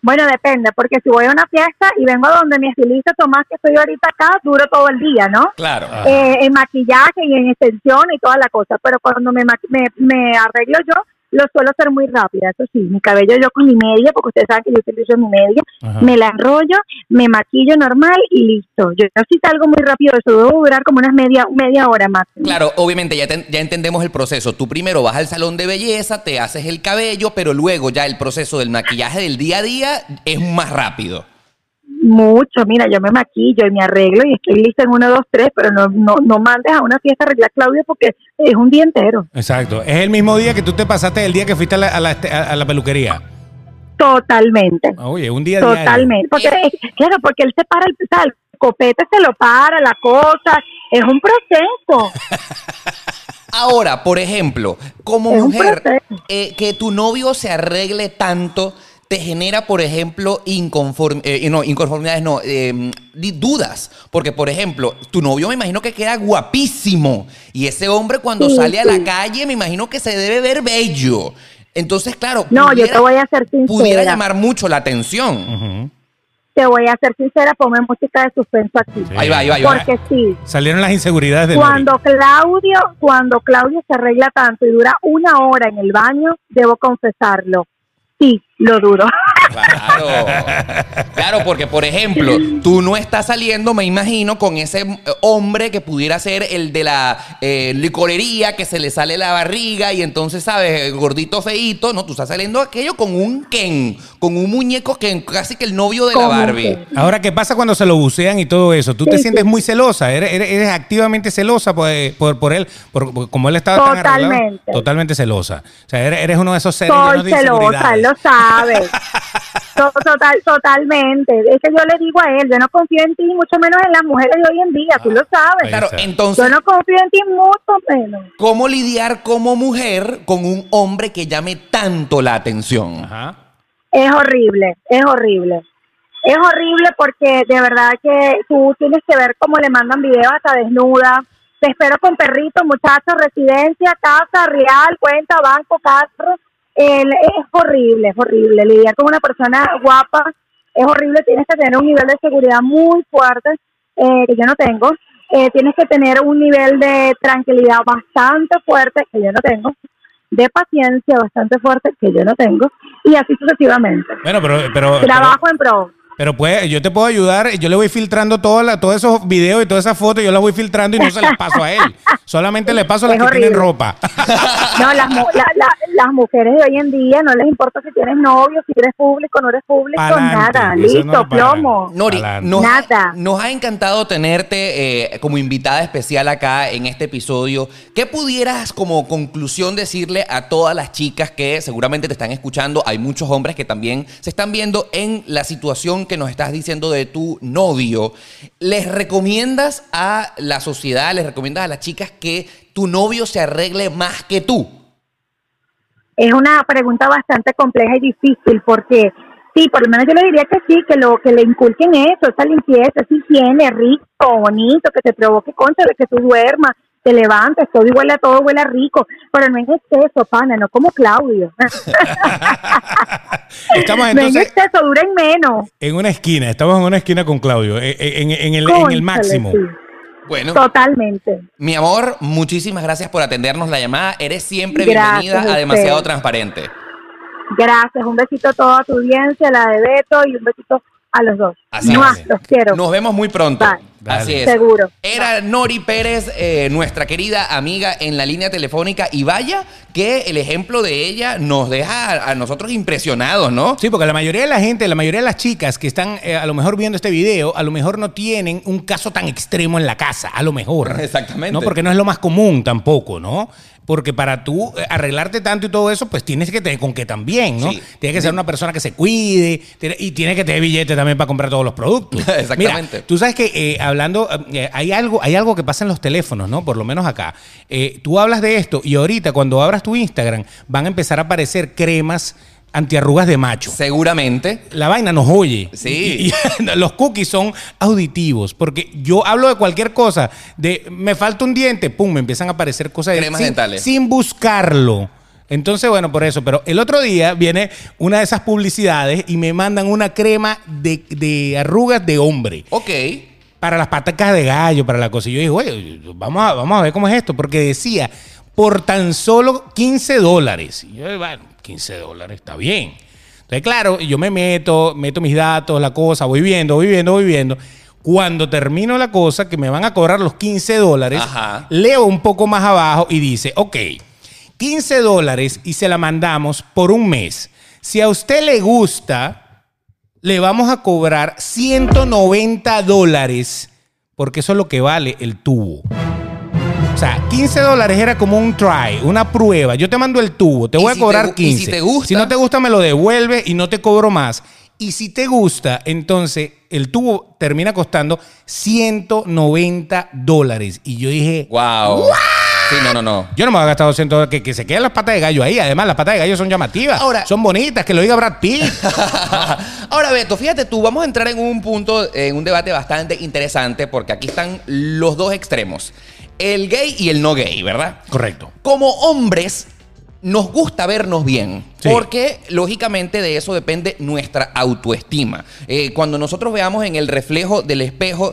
Speaker 3: Bueno, depende, porque si voy a una fiesta y vengo donde mi estilista Tomás, que estoy ahorita acá, duro todo el día, ¿no?
Speaker 1: Claro.
Speaker 3: Eh, en maquillaje y en extensión y toda la cosa, pero cuando me, me, me arreglo yo, lo suelo hacer muy rápida, eso sí, mi cabello yo con mi media, porque ustedes saben que yo utilizo mi media, me la enrollo, me maquillo normal y listo. Yo, yo sí salgo muy rápido, eso debe durar como unas media, media hora más.
Speaker 1: Claro, obviamente ya, ya entendemos el proceso. Tú primero vas al salón de belleza, te haces el cabello, pero luego ya el proceso del maquillaje del día a día es más rápido.
Speaker 3: Mucho, mira, yo me maquillo y me arreglo y estoy lista en uno, dos, tres, pero no, no, no mandes a una fiesta a arreglar Claudia porque es un día entero.
Speaker 2: Exacto, es el mismo día que tú te pasaste el día que fuiste a la, a la, a la peluquería.
Speaker 3: Totalmente.
Speaker 2: Oye, un día
Speaker 3: Totalmente. Porque, claro, porque él se para el, o el copete, se lo para, la cosa, es un proceso. *laughs*
Speaker 1: Ahora, por ejemplo, como
Speaker 3: Es un
Speaker 1: mujer,
Speaker 3: proceso.
Speaker 1: eh, que tu novio se arregle tanto te genera, por ejemplo, inconform- eh, no, inconformidades, no, eh, di- dudas. Porque, por ejemplo, tu novio me imagino que queda guapísimo. Y ese hombre cuando
Speaker 3: Sí,
Speaker 1: sale a la calle me imagino que se debe ver bello. Entonces, claro,
Speaker 3: No, yo te voy a ser sincera.
Speaker 1: pudiera llamar mucho la atención.
Speaker 3: Te voy a ser sincera, ponme música de suspenso aquí.
Speaker 1: Ahí va, ahí va, ahí va.
Speaker 3: Porque sí,
Speaker 2: Salieron las inseguridades de
Speaker 3: cuando Claudio, cuando Claudio se arregla tanto y dura una hora en el baño, debo confesarlo. Sí, lo duro.
Speaker 1: Claro. *laughs* Claro, porque por ejemplo, tú no estás saliendo, me imagino, con ese eh, hombre que pudiera ser el de la eh, licorería, que se le sale la barriga y entonces, ¿sabes? El gordito feíto. No, tú estás saliendo aquello con un Ken, con un muñeco Ken, casi que el novio de la Barbie.
Speaker 3: Ken.
Speaker 2: Ahora, ¿qué pasa cuando se lo bucean y todo eso? ¿Tú te
Speaker 3: Sí,
Speaker 2: sientes muy celosa? ¿Eres, eres- eres activamente celosa por, por, por él? Por, por- como él estaba tan arreglado?
Speaker 3: Totalmente.
Speaker 2: Totalmente celosa. O sea, eres, eres uno de esos seres
Speaker 3: Soy
Speaker 2: llenos de
Speaker 3: celosa, él lo sabe. To- Total, totalmente. Es que yo le digo a él, yo no confío en ti, mucho menos en las mujeres de hoy en día, tú lo sabes.
Speaker 1: Claro, entonces,
Speaker 3: Yo no confío en ti mucho menos.
Speaker 1: ¿cómo lidiar como mujer con un hombre que llame tanto la atención?
Speaker 2: Ajá.
Speaker 3: Es horrible, es horrible. Es horrible porque de verdad que tú tienes que ver cómo le mandan videos hasta desnuda. Te espero con perrito, muchachos, residencia, casa, real, cuenta, banco, carro. El- es horrible, es horrible. Lidiar con una persona guapa es horrible. Tienes que tener un nivel de seguridad muy fuerte eh, que yo no tengo. Eh, tienes que tener un nivel de tranquilidad bastante fuerte que yo no tengo. De paciencia bastante fuerte que yo no tengo. Y así sucesivamente.
Speaker 2: Bueno, pero, pero, pero,
Speaker 3: Trabajo en pro.
Speaker 2: Pero pues, yo te puedo ayudar. Yo le voy filtrando toda la- todos esos videos y todas esas fotos. Yo las voy filtrando y no se las paso a él. Solamente le paso a las
Speaker 3: Es
Speaker 2: que tienen ropa. *laughs*
Speaker 3: No, las, la- la- las mujeres de hoy en día no les importa si tienes novio, si eres público, no eres público,
Speaker 2: Pa'lante,
Speaker 3: nada. Listo,
Speaker 2: no
Speaker 3: plomo.
Speaker 1: Nori, nos,
Speaker 3: Nada.
Speaker 1: nos ha encantado tenerte eh, como invitada especial acá en este episodio. ¿Qué pudieras como conclusión decirle a todas las chicas que seguramente te están escuchando? Hay muchos hombres que también se están viendo en la situación que nos estás diciendo de tu novio. ¿Les recomiendas a la sociedad, les recomiendas a las chicas que tu novio se arregle más que tú?
Speaker 3: Es una pregunta bastante compleja y difícil porque sí, por lo menos yo le diría que sí, que lo que le inculquen eso, esa limpieza, esa higiene, rico, bonito, que te provoque concha de que tú duermas, te levantes, todo huele a todo, huele a rico, pero no en exceso, pana, no como Claudio. *laughs*
Speaker 2: Estamos
Speaker 3: no en exceso, duren menos.
Speaker 2: en una esquina. Estamos en una esquina con Claudio. En, en- en el, en el
Speaker 3: Cónchale,
Speaker 2: máximo.
Speaker 3: sí,
Speaker 1: Bueno,
Speaker 3: Totalmente.
Speaker 1: mi amor, muchísimas gracias por atendernos la llamada. Eres siempre
Speaker 3: Gracias
Speaker 1: bienvenida
Speaker 3: a
Speaker 1: a demasiado transparente.
Speaker 3: Gracias, un besito a toda tu audiencia, la de Beto y un besito a los dos.
Speaker 1: Así
Speaker 3: ¡Mua!
Speaker 1: es.
Speaker 3: Los quiero.
Speaker 1: Nos vemos muy pronto.
Speaker 3: Bye.
Speaker 2: Dale.
Speaker 1: Así es.
Speaker 3: Seguro.
Speaker 1: Era Nori Pérez, eh, nuestra querida amiga en la línea telefónica. Y vaya que el ejemplo de ella nos deja a, nosotros impresionados, ¿no?
Speaker 2: Sí, porque la mayoría de la gente, la mayoría de las chicas que están eh, a lo mejor viendo este video, a lo mejor no tienen un caso tan extremo en la casa, a lo mejor. *laughs*
Speaker 1: Exactamente.
Speaker 2: No, porque no es lo más común tampoco, ¿no? Porque para tú eh, arreglarte tanto y todo eso, pues tienes que tener con qué también, ¿no?
Speaker 1: Sí.
Speaker 2: Tienes que ser una persona que se cuide y tienes que tener billete también para comprar todos los productos. *laughs*
Speaker 1: Exactamente.
Speaker 2: Mira, tú sabes que eh, hablando, eh, hay, algo, hay algo que pasa en los teléfonos, ¿no? Por lo menos acá. Eh, tú hablas de esto y ahorita cuando abras tu Instagram van a empezar a aparecer cremas antiarrugas de macho
Speaker 1: Seguramente.
Speaker 2: la vaina nos oye.
Speaker 1: Sí.
Speaker 2: Y- y *laughs* los cookies son auditivos. Porque yo hablo de cualquier cosa. De me falta un diente, pum, me empiezan a aparecer cosas de-
Speaker 1: Cremas
Speaker 2: sin,
Speaker 1: dentales.
Speaker 2: sin buscarlo. Entonces, bueno, por eso. Pero el otro día viene una de esas publicidades y me mandan una crema de, de arrugas de hombre.
Speaker 1: Ok.
Speaker 2: Para las patacas de gallo, para la cosa. Y yo dije, oye, vamos a, vamos a ver cómo es esto. Porque decía, por tan solo 15 dólares. Y yo, bueno, 15 dólares, está bien. Entonces, claro, yo me meto, meto mis datos, la cosa, voy viendo, voy viendo, voy viendo. Cuando termino la cosa, que me van a cobrar los 15 dólares,
Speaker 1: Ajá.
Speaker 2: leo un poco más abajo y dice, ok, 15 dólares y se la mandamos por un mes. Si a usted le gusta, le vamos a cobrar 190 dólares, porque eso es lo que vale el tubo. O sea, 15 dólares era como un try, una prueba. Yo te mando el tubo, te voy
Speaker 1: si
Speaker 2: a cobrar
Speaker 1: te gu- y
Speaker 2: 15.
Speaker 1: si te gusta-
Speaker 2: Si no te gusta, me lo devuelve y no te cobro más. Y si te gusta, entonces el tubo termina costando 190 dólares. Y yo dije,
Speaker 1: Wow. Sí, no, no, no.
Speaker 2: yo no me voy a gastar 200 dólares, que, que se queden las patas de gallo ahí. Además, las patas de gallo son llamativas.
Speaker 1: Ahora-
Speaker 2: son bonitas, que lo diga Brad Pitt. *laughs*
Speaker 1: Ahora, Beto, fíjate tú, vamos a entrar en un punto, en un debate bastante interesante, porque aquí están los dos extremos. El gay y el no gay, ¿verdad?
Speaker 2: Correcto.
Speaker 1: Como hombres, nos gusta vernos bien.
Speaker 2: Sí.
Speaker 1: Porque, lógicamente, de eso depende nuestra autoestima. Eh, cuando nosotros veamos en el reflejo del espejo,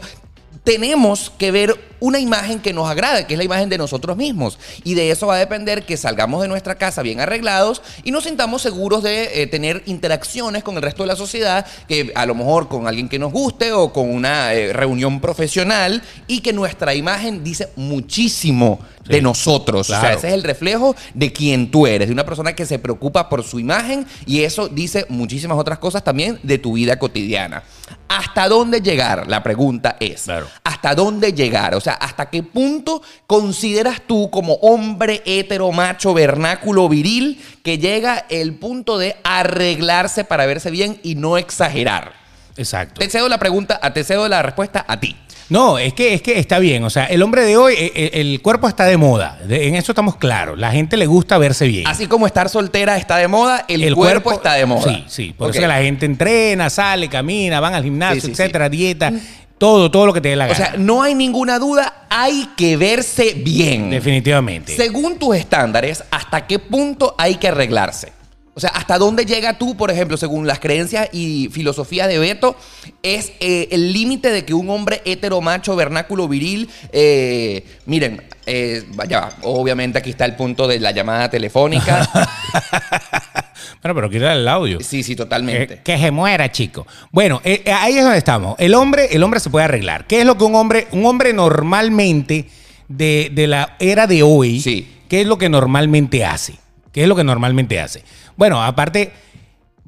Speaker 1: tenemos que ver una imagen que nos agrade, que es la imagen de nosotros mismos. Y de eso va a depender que salgamos de nuestra casa bien arreglados y nos sintamos seguros de eh, tener interacciones con el resto de la sociedad, que a lo mejor con alguien que nos guste o con una eh, reunión profesional y que nuestra imagen dice muchísimo de nosotros. O sea, ese es el reflejo de quien tú eres, de una persona que se preocupa por su imagen y eso dice muchísimas otras cosas también de tu vida cotidiana. ¿Hasta dónde llegar? La pregunta es,
Speaker 2: Claro.
Speaker 1: ¿hasta dónde llegar? O sea, ¿hasta qué punto consideras tú como hombre hetero, macho, vernáculo, viril, que llega el punto de arreglarse para verse bien y no exagerar?
Speaker 2: Exacto.
Speaker 1: Te cedo la pregunta, te cedo la respuesta a ti.
Speaker 2: No, es que, es que está bien. O sea, el hombre de hoy, eh, eh, el, cuerpo está de moda. De- en eso estamos claros. La gente le gusta verse bien.
Speaker 1: Así como estar soltera está de moda, el, cuerpo, está de moda.
Speaker 2: Sí, sí. Por eso que la gente entrena, sale, camina, van al gimnasio,
Speaker 1: Sí, sí,
Speaker 2: etcétera, dieta, todo, todo lo que te dé la
Speaker 1: O
Speaker 2: gana.
Speaker 1: sea, no hay ninguna duda, hay que verse bien.
Speaker 2: Definitivamente.
Speaker 1: Según tus estándares, ¿hasta qué punto hay que arreglarse? O sea, ¿hasta dónde llega tú, por ejemplo, según las creencias y filosofía de Beto, es eh, el límite de que un hombre hetero, macho, vernáculo, viril, eh, miren, eh, vaya, va, obviamente aquí está el punto de la llamada telefónica. *laughs*
Speaker 2: Bueno, pero quita el audio.
Speaker 1: sí, sí,
Speaker 2: Eh,
Speaker 1: totalmente.
Speaker 2: que se muera, chico. Bueno, eh, eh, ahí es donde estamos. El hombre, el hombre se puede arreglar. ¿Qué es lo que un hombre, un hombre normalmente de, de la era de hoy,
Speaker 1: Sí.
Speaker 2: qué es lo que normalmente hace? ¿Qué es lo que normalmente hace? Bueno, aparte,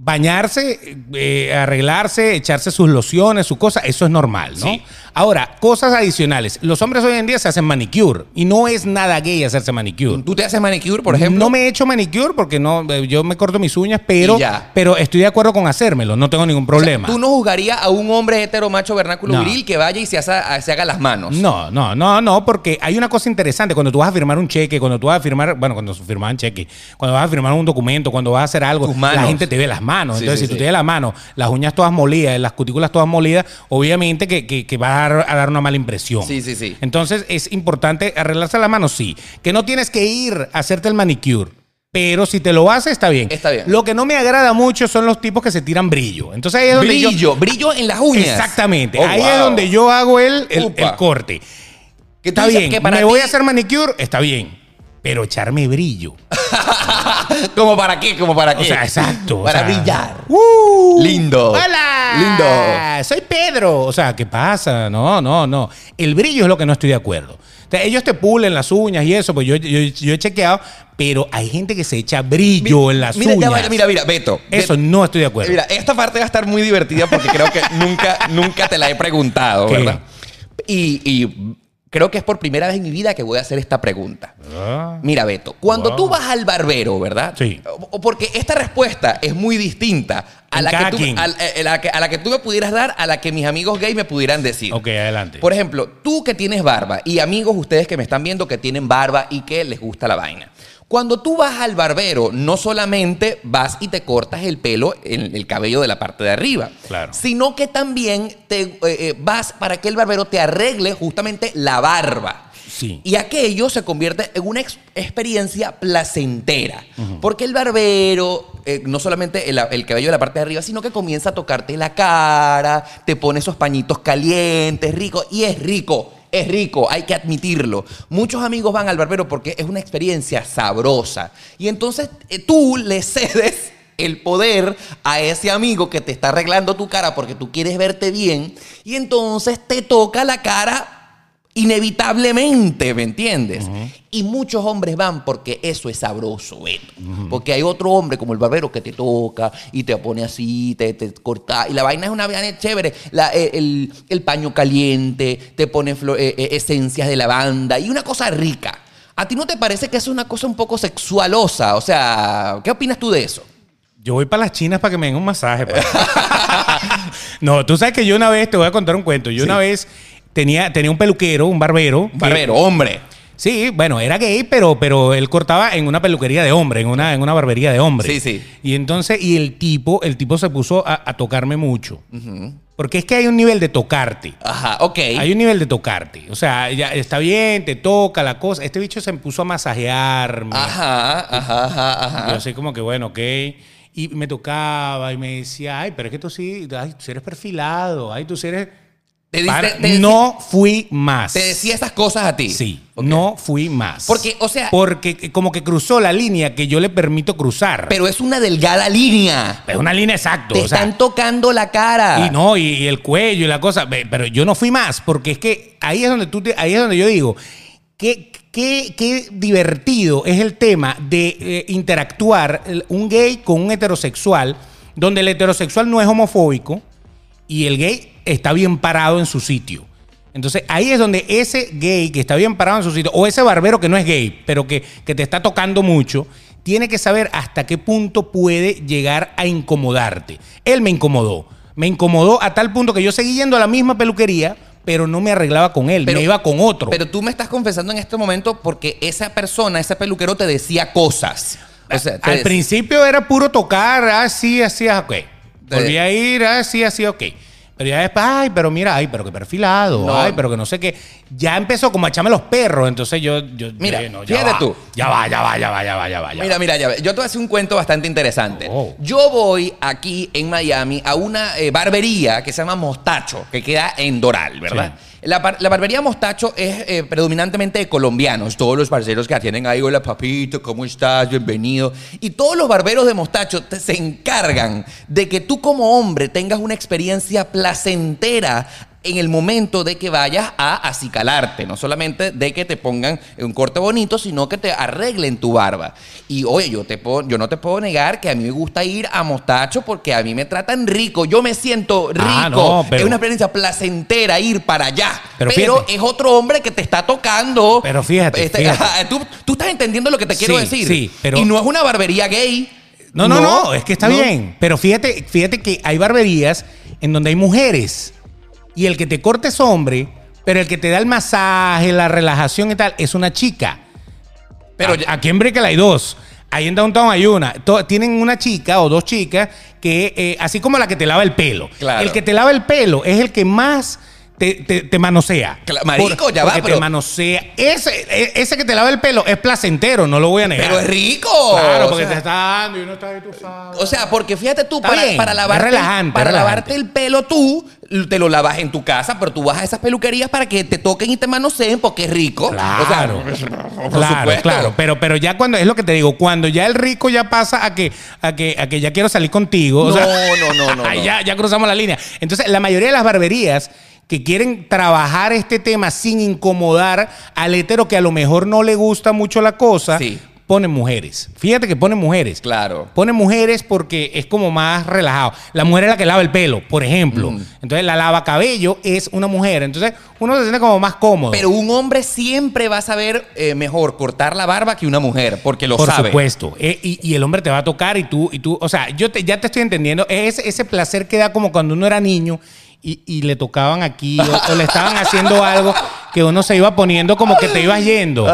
Speaker 2: bañarse, eh, arreglarse, echarse sus lociones, su cosa, eso es normal, ¿no?
Speaker 1: Sí.
Speaker 2: Ahora, cosas adicionales. Los hombres hoy en día se hacen manicure y no es nada gay hacerse manicure.
Speaker 1: ¿Tú te haces manicure, por ejemplo?
Speaker 2: No me he hecho manicure porque no, eh, yo me corto mis uñas, pero, pero estoy de acuerdo con hacérmelo, no tengo ningún
Speaker 1: O sea,
Speaker 2: problema.
Speaker 1: ¿Tú no juzgarías a un hombre hetero, macho, vernáculo,
Speaker 2: No.
Speaker 1: viril que vaya y se, haga- se haga las manos?
Speaker 2: No, no, no, no, porque hay una cosa interesante. Cuando tú vas a firmar un cheque, cuando tú vas a firmar, bueno, cuando se firmaban cheque, cuando vas a firmar un documento, cuando vas a hacer algo, la gente te ve las manos.
Speaker 1: Sí,
Speaker 2: Entonces,
Speaker 1: sí,
Speaker 2: si tú
Speaker 1: sí.
Speaker 2: tienes las manos, las uñas todas molidas, las cutículas todas molidas, obviamente que, que, que va a dar, a dar una mala impresión.
Speaker 1: Sí, sí, sí.
Speaker 2: Entonces, es importante arreglarse las manos, sí. Que no tienes que ir a hacerte el manicure. Pero si te lo haces, está bien.
Speaker 1: Está bien.
Speaker 2: Lo que no me agrada mucho son los tipos que se tiran brillo. Entonces ahí es donde yo-
Speaker 1: Brillo, brillo en las uñas.
Speaker 2: Exactamente.
Speaker 1: Oh,
Speaker 2: Ahí
Speaker 1: wow.
Speaker 2: es donde yo hago el, el,
Speaker 1: Upa.
Speaker 2: el corte.
Speaker 1: Tú
Speaker 2: Está
Speaker 1: dices
Speaker 2: bien.
Speaker 1: que para
Speaker 2: me voy a hacer manicure, está bien. Pero echarme brillo. *laughs*
Speaker 1: ¿Como para qué? ¿Como para qué?
Speaker 2: O sea, exacto. o
Speaker 1: Para
Speaker 2: sea,
Speaker 1: brillar.
Speaker 2: ¡Uh!
Speaker 1: Lindo.
Speaker 2: ¡Hola!
Speaker 1: Lindo.
Speaker 2: Soy Pedro. O sea, ¿qué pasa? No, no, no. El brillo es lo que no estoy de acuerdo. Ellos te pulen las uñas y eso, pues yo, yo, yo he chequeado, pero hay gente que se echa brillo en las
Speaker 1: mira,
Speaker 2: uñas.
Speaker 1: va, mira, mira, Beto.
Speaker 2: Eso
Speaker 1: Beto,
Speaker 2: no estoy de acuerdo.
Speaker 1: Mira, esta parte va a estar muy divertida porque creo que *laughs* nunca, nunca te la he preguntado,
Speaker 2: ¿Qué?
Speaker 1: ¿verdad? Y, y creo que es por primera vez en mi vida que voy a hacer esta pregunta.
Speaker 2: Ah.
Speaker 1: Mira, Beto, cuando
Speaker 2: Wow.
Speaker 1: tú vas al barbero, ¿verdad?
Speaker 2: Sí.
Speaker 1: O- Porque esta respuesta es muy distinta a la, que tú, a, a la que, a la que tú me pudieras dar, a la que mis amigos gay me pudieran decir.
Speaker 2: Ok, adelante.
Speaker 1: Por ejemplo, tú que tienes barba y amigos ustedes que me están viendo que tienen barba y que les gusta la vaina. Cuando tú vas al barbero, no solamente vas y te cortas el pelo, en el cabello de la parte de arriba,
Speaker 2: Claro.
Speaker 1: sino que también te eh, eh, vas para que el barbero te arregle justamente la barba.
Speaker 2: Sí.
Speaker 1: Y aquello se convierte en una ex- experiencia placentera. Porque el barbero, eh, no solamente el, el cabello de la parte de arriba, sino que comienza a tocarte la cara, te pone esos pañitos calientes, rico. Y es rico, es rico, hay que admitirlo. Muchos amigos van al barbero porque es una experiencia sabrosa. Y entonces eh, tú le cedes el poder a ese amigo que te está arreglando tu cara porque tú quieres verte bien. Y entonces te toca la cara inevitablemente, ¿me entiendes? Y muchos hombres van porque eso es sabroso, Beto. Porque hay otro hombre como el barbero que te toca y te pone así, te, te corta. Y la vaina es una vaina chévere. La- eh, el, el paño caliente, te pone eh, eh, esencias de lavanda y una cosa rica. ¿A ti no te parece que es una cosa un poco sexualosa? O sea, ¿qué opinas tú de eso?
Speaker 2: Yo voy para las chinas para que me den un masaje. pa. *laughs* no, tú sabes que yo una vez, te voy a contar un cuento. Yo una vez tenía, tenía un peluquero, un barbero.
Speaker 1: Barbero, hombre.
Speaker 2: Sí, bueno, era gay, pero, pero él cortaba en una peluquería de hombre, en una, en una barbería de hombre.
Speaker 1: Sí, sí.
Speaker 2: Y entonces, y el tipo, el tipo se puso a, a tocarme mucho. Porque es que hay un nivel de tocarte.
Speaker 1: Ajá, ok.
Speaker 2: Hay un nivel de tocarte. O sea, ya está bien, te toca la cosa. Este bicho se puso a masajearme.
Speaker 1: Ajá, ajá, ajá, ajá.
Speaker 2: Yo así como que, bueno, ok. Y me tocaba y me decía, ay, pero es que tú sí, ay, tú eres perfilado, ay, tú sí eres...
Speaker 1: Te dice-
Speaker 2: Para-
Speaker 1: te-
Speaker 2: no fui más.
Speaker 1: Te decía esas cosas a ti.
Speaker 2: Sí, no fui más.
Speaker 1: Porque, o sea-
Speaker 2: Porque como que cruzó la línea que yo le permito cruzar.
Speaker 1: Pero es una delgada línea.
Speaker 2: es una línea exacta.
Speaker 1: Te
Speaker 2: o sea,
Speaker 1: están tocando la cara.
Speaker 2: y no, y, y el cuello y la cosa. Pero yo no fui más, porque es que ahí es donde tú te- ahí es donde yo digo, qué, qué, qué divertido es el tema de eh, interactuar un gay con un heterosexual, donde el heterosexual no es homofóbico y el gay está bien parado en su sitio. Entonces ahí es donde ese gay que está bien parado en su sitio, o ese barbero que no es gay, pero que, que te está tocando mucho, tiene que saber hasta qué punto puede llegar a incomodarte. Él me incomodó. Me incomodó a tal punto que yo seguí yendo a la misma peluquería, pero no me arreglaba con él,
Speaker 1: Pero-
Speaker 2: me iba con otro.
Speaker 1: Pero tú me estás confesando en este momento porque esa persona, ese peluquero te decía cosas. O sea,
Speaker 2: Al principio era puro tocar, así, así, ok. Volví a ir, así, así, ok. Pero ya después, ay, pero mira, ay, pero que perfilado,
Speaker 1: No.
Speaker 2: ay, pero que no sé qué. Ya empezó como a echarme los perros, entonces yo, yo
Speaker 1: Mira,
Speaker 2: no, ya
Speaker 1: fíjate
Speaker 2: va,
Speaker 1: tú.
Speaker 2: Ya va, ya va, ya va, ya va, ya va. ya
Speaker 1: Mira,
Speaker 2: va.
Speaker 1: mira, ya ve. Yo te voy a hacer un cuento bastante interesante.
Speaker 2: Oh.
Speaker 1: Yo voy aquí en Miami a una eh, barbería que se llama Mostacho, que queda en Doral, ¿verdad? La, bar- la barbería Mostacho es eh, predominantemente de colombianos. Todos los barberos que atienden ahí, hola papito, ¿cómo estás? Bienvenido. Y todos los barberos de Mostacho se encargan de que tú como hombre tengas una experiencia placentera en el momento de que vayas a acicalarte, no solamente de que te pongan un corte bonito, sino que te arreglen tu barba. Y oye, yo, te puedo, yo no te puedo negar que a mí me gusta ir a Mostacho porque a mí me tratan rico, yo me siento rico,
Speaker 2: Ah, no, pero-
Speaker 1: es una experiencia placentera ir para allá,
Speaker 2: Pero
Speaker 1: es otro hombre que te está tocando.
Speaker 2: Pero fíjate,
Speaker 1: Este,
Speaker 2: fíjate.
Speaker 1: ajá, *laughs* tú, tú estás entendiendo lo que te quiero
Speaker 2: Sí,
Speaker 1: decir.
Speaker 2: sí, pero-
Speaker 1: Y no es una barbería gay.
Speaker 2: No, no, no, es que está
Speaker 1: no.
Speaker 2: bien. Pero fíjate, fíjate que hay barberías en donde hay mujeres y el que te corta es hombre, pero el que te da el masaje, la relajación y tal, es una chica.
Speaker 1: Pero ya-
Speaker 2: aquí en Brickell hay dos. Ahí en Downtown hay una. To- tienen una chica o dos chicas que, eh, así como la que te lava el pelo.
Speaker 1: Claro.
Speaker 2: El que te lava el pelo es el que más te, te, te manosea.
Speaker 1: Marico,
Speaker 2: Por-
Speaker 1: ya va, pero-
Speaker 2: te manosea. Ese, e- ese que te lava el pelo es placentero, no lo voy a negar.
Speaker 1: Pero es rico.
Speaker 2: Claro,
Speaker 1: o
Speaker 2: porque
Speaker 1: sea,
Speaker 2: te está dando y uno está ahí, tú sabes.
Speaker 1: O sea, porque fíjate tú, para, para lavarte,
Speaker 2: relajante,
Speaker 1: para
Speaker 2: relajante.
Speaker 1: lavarte el pelo tú, te lo lavas en tu casa, pero tú vas a esas peluquerías para que te toquen y te manoseen porque es rico.
Speaker 2: Claro,
Speaker 1: O sea, por
Speaker 2: claro,
Speaker 1: supuesto.
Speaker 2: claro. Pero, pero ya cuando, es lo que te digo, cuando ya el rico ya pasa a que, a que, a que ya quiero salir contigo. o
Speaker 1: No,
Speaker 2: sea,
Speaker 1: no, no, no, *laughs* no.
Speaker 2: Ya, ya cruzamos la línea. Entonces, la mayoría de las barberías que quieren trabajar este tema sin incomodar al hetero que a lo mejor no le gusta mucho la cosa,
Speaker 1: Sí.
Speaker 2: ponen mujeres. Fíjate que ponen mujeres.
Speaker 1: Claro.
Speaker 2: Ponen mujeres porque es como más relajado. La mujer es la que lava el pelo, por ejemplo.
Speaker 1: Mm.
Speaker 2: Entonces, la lava cabello es una mujer. Entonces, uno se siente como más cómodo.
Speaker 1: Pero un hombre siempre va a saber eh, mejor cortar la barba que una mujer, porque lo
Speaker 2: Por
Speaker 1: sabe.
Speaker 2: supuesto. Eh, y, y el hombre te va a tocar y tú, y tú, o sea, yo te- ya te estoy entendiendo. Es ese placer que da como cuando uno era niño y, y le tocaban aquí o, o le estaban haciendo algo que uno se iba poniendo como que te ibas yendo.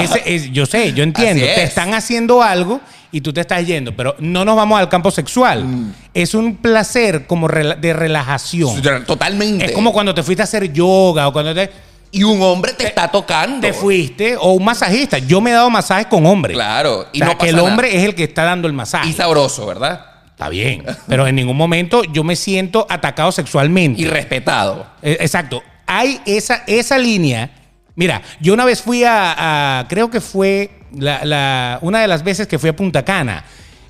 Speaker 2: Ese es- yo sé, yo entiendo. Te
Speaker 1: es.
Speaker 2: están haciendo algo y tú te estás yendo, pero no nos vamos al campo sexual.
Speaker 1: Mm.
Speaker 2: Es un placer como de relajación.
Speaker 1: Totalmente.
Speaker 2: Es como cuando te fuiste a hacer yoga o cuando te,
Speaker 1: Y un hombre te está tocando.
Speaker 2: te fuiste o un masajista. Yo me he dado masajes con hombres.
Speaker 1: Claro.
Speaker 2: O sea,
Speaker 1: no
Speaker 2: que el hombre
Speaker 1: nada.
Speaker 2: es el que está dando el masaje.
Speaker 1: Y sabroso, ¿verdad?
Speaker 2: Está bien. Pero en ningún momento yo me siento atacado sexualmente.
Speaker 1: Y respetado.
Speaker 2: Eh, Exacto. Hay esa, esa línea. Mira, yo una vez fui a, a- creo que fue la, la- una de las veces que fui a Punta Cana.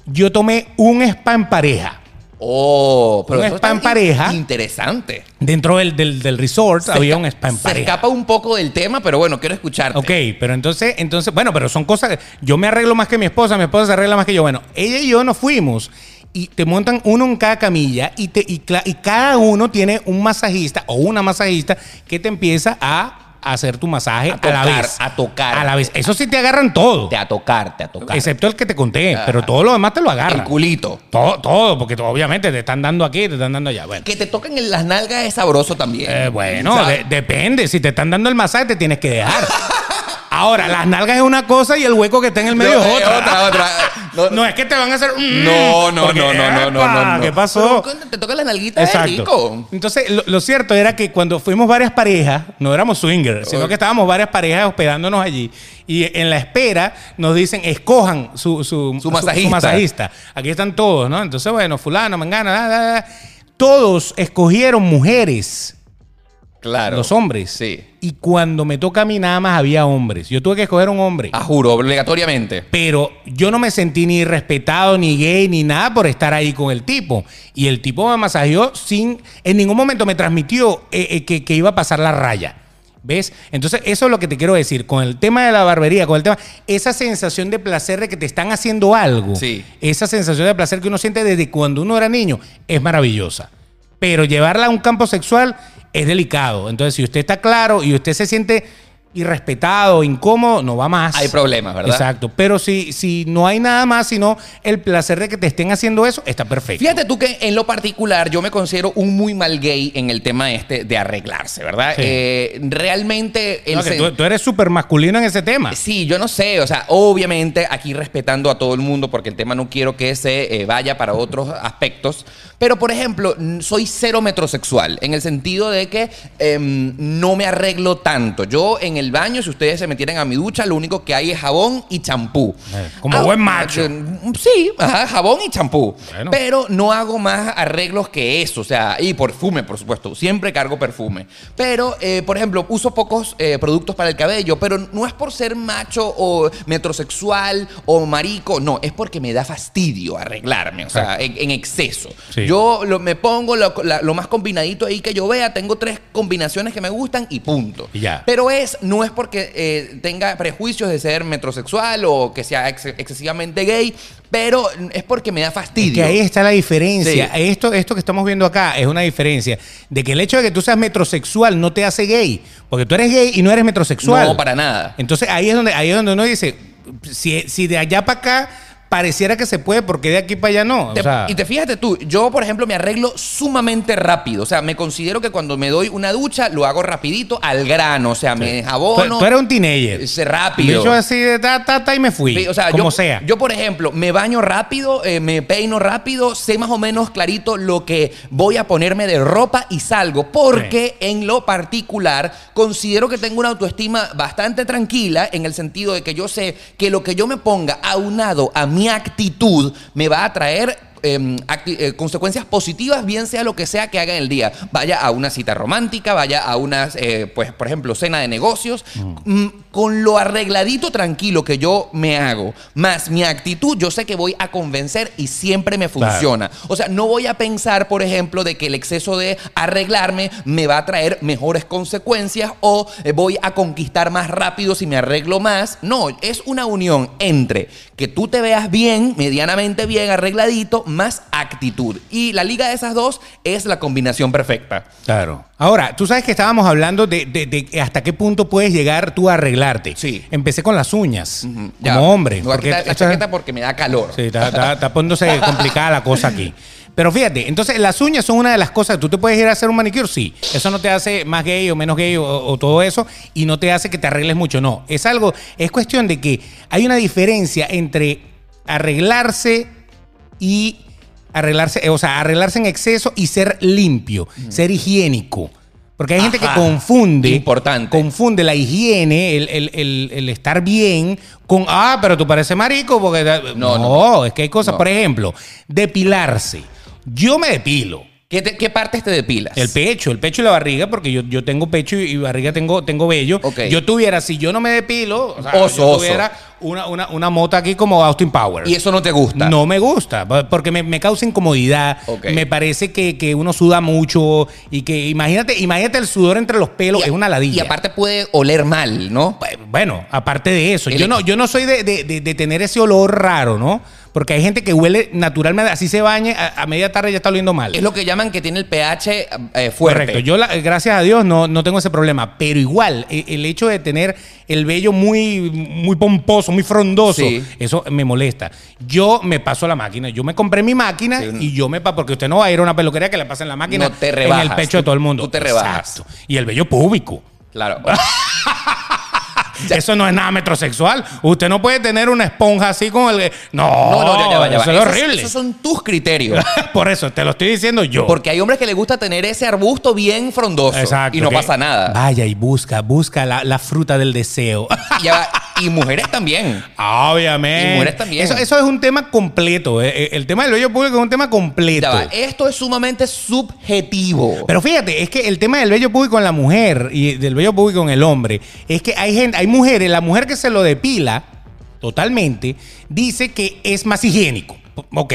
Speaker 2: Yo tomé un spa en pareja.
Speaker 1: Oh, pero
Speaker 2: Un
Speaker 1: eso
Speaker 2: spa
Speaker 1: está
Speaker 2: en pareja.
Speaker 1: Interesante.
Speaker 2: Dentro del, del- del resort había un spa en
Speaker 1: Se
Speaker 2: pareja.
Speaker 1: escapa un poco del tema, pero bueno, quiero escucharte.
Speaker 2: Ok, pero entonces, entonces, bueno, pero son cosas. Yo me arreglo más que mi esposa, mi esposa se arregla más que yo. Bueno, ella y yo nos fuimos y te montan uno en cada camilla y, te, y, y cada uno tiene un masajista o una masajista que te empieza a hacer tu masaje
Speaker 1: A
Speaker 2: a, la vez.
Speaker 1: a tocar.
Speaker 2: A la vez. Eso sí te agarran todo.
Speaker 1: Te a tocar, te a tocar.
Speaker 2: Excepto el que te conté,
Speaker 1: Ajá.
Speaker 2: pero todo lo demás te lo agarran.
Speaker 1: el culito.
Speaker 2: Todo, todo, porque obviamente te están dando aquí, te están dando allá. Bueno.
Speaker 1: Que te toquen en las nalgas es sabroso también.
Speaker 2: Eh, bueno, depende. Si te están dando el masaje, te tienes que dejar. *laughs* Ahora, las nalgas es una cosa y el hueco que está en el medio
Speaker 1: No,
Speaker 2: es
Speaker 1: eh,
Speaker 2: otra.
Speaker 1: otra, otra. *laughs* No,
Speaker 2: No es que te van a hacer. mm,
Speaker 1: No, no,
Speaker 2: porque,
Speaker 1: no, no, no, no, no, no.
Speaker 2: ¿Qué pasó?
Speaker 1: Pero te tocan las nalguitas es rico.
Speaker 2: Exacto. Entonces, lo, lo cierto era que cuando fuimos varias parejas, no éramos swingers, sino que estábamos varias parejas hospedándonos allí. Y en la espera nos dicen, escojan su, su,
Speaker 1: Su masajista.
Speaker 2: masajista. Aquí están todos, ¿no? Entonces, bueno, fulano, mengana, da, da, da. todos escogieron mujeres.
Speaker 1: Claro.
Speaker 2: Los hombres.
Speaker 1: Sí.
Speaker 2: Y cuando me toca a mí, nada más había hombres. Yo tuve que escoger un hombre.
Speaker 1: A juro, obligatoriamente.
Speaker 2: Pero yo no me sentí ni respetado, ni gay, ni nada por estar ahí con el tipo. Y el tipo me masajeó sin. En ningún momento me transmitió eh, eh, que, que iba a pasar la raya. ¿Ves? Entonces, eso es lo que te quiero decir. Con el tema de la barbería, con el tema. Esa sensación de placer de que te están haciendo algo.
Speaker 1: Sí.
Speaker 2: Esa sensación de placer que uno siente desde cuando uno era niño es maravillosa. Pero llevarla a un campo sexual es delicado. Entonces, si usted está claro y usted se siente irrespetado, incómodo, no va más.
Speaker 1: Hay problemas, ¿verdad?
Speaker 2: Exacto. Pero si, si no hay nada más, sino el placer de que te estén haciendo eso, está perfecto.
Speaker 1: Fíjate tú que en lo particular yo me considero un muy mal gay en el tema este de arreglarse, ¿verdad?
Speaker 2: Sí.
Speaker 1: Eh, realmente el
Speaker 2: No, que tú, tú eres súper masculino en ese tema.
Speaker 1: Sí, yo no sé, o sea, obviamente aquí respetando a todo el mundo porque el tema no quiero que se eh, vaya para otros aspectos, pero por ejemplo, soy cero metrosexual en el sentido de que em, no me arreglo tanto. Yo en el baño, si ustedes se metieran a mi ducha, lo único que hay es jabón y champú.
Speaker 2: Eh, como buen macho.
Speaker 1: eh, Sí, ajá, jabón y champú.
Speaker 2: Bueno.
Speaker 1: Pero no hago más arreglos que eso, o sea, y perfume, por supuesto. Siempre cargo perfume. Pero, eh, por ejemplo, uso pocos eh, productos para el cabello, pero no es por ser macho o metrosexual o marico, no, es porque me da fastidio arreglarme, o sea, en, en exceso.
Speaker 2: Sí.
Speaker 1: Yo lo- me pongo lo, la- lo más combinadito ahí que yo vea, tengo tres combinaciones que me gustan y punto.
Speaker 2: Y ya.
Speaker 1: Pero es, no es porque eh, tenga prejuicios de ser metrosexual o que sea ex- excesivamente gay, pero es porque me da
Speaker 2: Es
Speaker 1: fastidio.
Speaker 2: que ahí está la diferencia.
Speaker 1: Sí.
Speaker 2: Esto, esto que estamos viendo acá es una diferencia de que el hecho de que tú seas metrosexual no te hace gay, porque tú eres gay y no eres metrosexual.
Speaker 1: No, para nada.
Speaker 2: Entonces ahí es donde, ahí es donde uno dice, si, si de allá para acá pareciera que se puede, porque de aquí para allá no. O
Speaker 1: Te-
Speaker 2: sea,
Speaker 1: y te fíjate tú, yo por ejemplo me arreglo sumamente rápido. O sea, me considero que cuando me doy una ducha lo hago rapidito al grano. O sea, me
Speaker 2: tú,
Speaker 1: jabono.
Speaker 2: tú eres un teenager.
Speaker 1: rápido.
Speaker 2: Yo así de ta, ta, ta y me fui.
Speaker 1: Sí, o sea,
Speaker 2: como
Speaker 1: yo,
Speaker 2: sea.
Speaker 1: Yo, por ejemplo, me baño rápido, eh, me peino rápido, sé más o menos clarito lo que voy a ponerme de ropa y salgo. Porque en lo particular considero que tengo una autoestima bastante tranquila en el sentido de que yo sé que lo que yo me ponga aunado a mi actitud me va a traer eh, acti- eh, consecuencias positivas, bien sea lo que sea que haga en el día. Vaya a una cita romántica, vaya a una, eh, pues, por ejemplo, cena de negocios, mm, con lo arregladito tranquilo que yo me hago, más mi actitud, yo sé que voy a convencer y siempre me
Speaker 2: Claro.
Speaker 1: funciona. O sea, no voy a pensar, por ejemplo, de que el exceso de arreglarme me va a traer mejores consecuencias o eh, voy a conquistar más rápido si me arreglo más. No, es una unión entre que tú te veas bien, medianamente bien, arregladito, más actitud. Y la liga de esas dos es la combinación perfecta.
Speaker 2: Claro. Ahora, tú sabes que estábamos hablando de, de- de hasta qué punto puedes llegar tú a arreglarte.
Speaker 1: Sí.
Speaker 2: Empecé con las uñas, como
Speaker 1: ya.
Speaker 2: hombre. Porque
Speaker 1: la chaqueta porque me da calor.
Speaker 2: Sí, está, está- está poniéndose *laughs* complicada la cosa aquí. Pero fíjate, entonces las uñas son una de las cosas. Tú te puedes ir a hacer un manicure, sí. Eso no te hace más gay o menos gay o, o todo eso. Y no te hace que te arregles mucho. No. Es algo, es cuestión de que hay una diferencia entre arreglarse y arreglarse, eh, o sea, arreglarse en exceso y ser limpio, ser higiénico. Porque hay gente que confunde.
Speaker 1: Importante.
Speaker 2: Confunde la higiene, el, el- el- el estar bien, con, ah, pero tú pareces marico, porque.
Speaker 1: No,
Speaker 2: No,
Speaker 1: no.
Speaker 2: es que hay cosas,
Speaker 1: No.
Speaker 2: por ejemplo, depilarse. Yo me depilo.
Speaker 1: ¿Qué, te- qué partes te depilas?
Speaker 2: El pecho, el pecho y la barriga, porque yo, yo tengo pecho y, y barriga tengo, tengo vello.
Speaker 1: Ok.
Speaker 2: Yo tuviera, si yo no me depilo, o sea,
Speaker 1: Oso,
Speaker 2: yo
Speaker 1: oso.
Speaker 2: Una, una, una mota aquí como Austin Powers.
Speaker 1: Y eso no te gusta.
Speaker 2: No me gusta, porque me, me causa incomodidad. Me parece que, que uno suda mucho y que imagínate, imagínate el sudor entre los pelos,
Speaker 1: Y-
Speaker 2: es una ladilla.
Speaker 1: Y aparte puede oler mal, ¿no?
Speaker 2: Bueno, aparte de eso,
Speaker 1: El-
Speaker 2: yo no, yo no soy de, de- de- de tener ese olor raro, ¿no? Porque hay gente que huele naturalmente, así se bañe, a, a media tarde ya está oliendo mal.
Speaker 1: Es lo que llaman que tiene el pH eh, fuerte.
Speaker 2: Correcto. Yo, la- gracias a Dios, no, no tengo ese problema. Pero igual, e- el hecho de tener el vello muy, muy pomposo, muy frondoso,
Speaker 1: Sí.
Speaker 2: eso me molesta. Yo me paso la máquina. Yo me compré mi máquina
Speaker 1: Sí.
Speaker 2: y yo me paso, porque usted no va a ir a una peluquería que le pasen la máquina
Speaker 1: No te
Speaker 2: en
Speaker 1: rebajas.
Speaker 2: el pecho de todo el mundo.
Speaker 1: Tú te rebajas.
Speaker 2: Exacto. Y el vello público.
Speaker 1: Claro. *laughs*
Speaker 2: Eso no es nada metrosexual. Usted no puede tener una esponja así con el. No,
Speaker 1: No, no, ya, ya va, ya va.
Speaker 2: Eso es
Speaker 1: Esos-
Speaker 2: horrible.
Speaker 1: Esos son tus criterios. *laughs*
Speaker 2: Por eso te lo estoy diciendo yo.
Speaker 1: Porque hay hombres que les gusta tener ese arbusto bien frondoso.
Speaker 2: Exacto.
Speaker 1: Y no pasa nada.
Speaker 2: Vaya y busca, busca la, la fruta del deseo. *laughs*
Speaker 1: Ya va. Y mujeres también.
Speaker 2: Obviamente.
Speaker 1: Y mujeres también.
Speaker 2: Eso, eso es un tema completo. eh, eh, El tema del vello público es un tema completo.
Speaker 1: Ya va. Esto es sumamente subjetivo.
Speaker 2: Pero fíjate, es que el tema del vello público en la mujer y del vello público en el hombre es que hay gente, hay mujeres, la mujer que se lo depila totalmente dice que es más higiénico. Ok.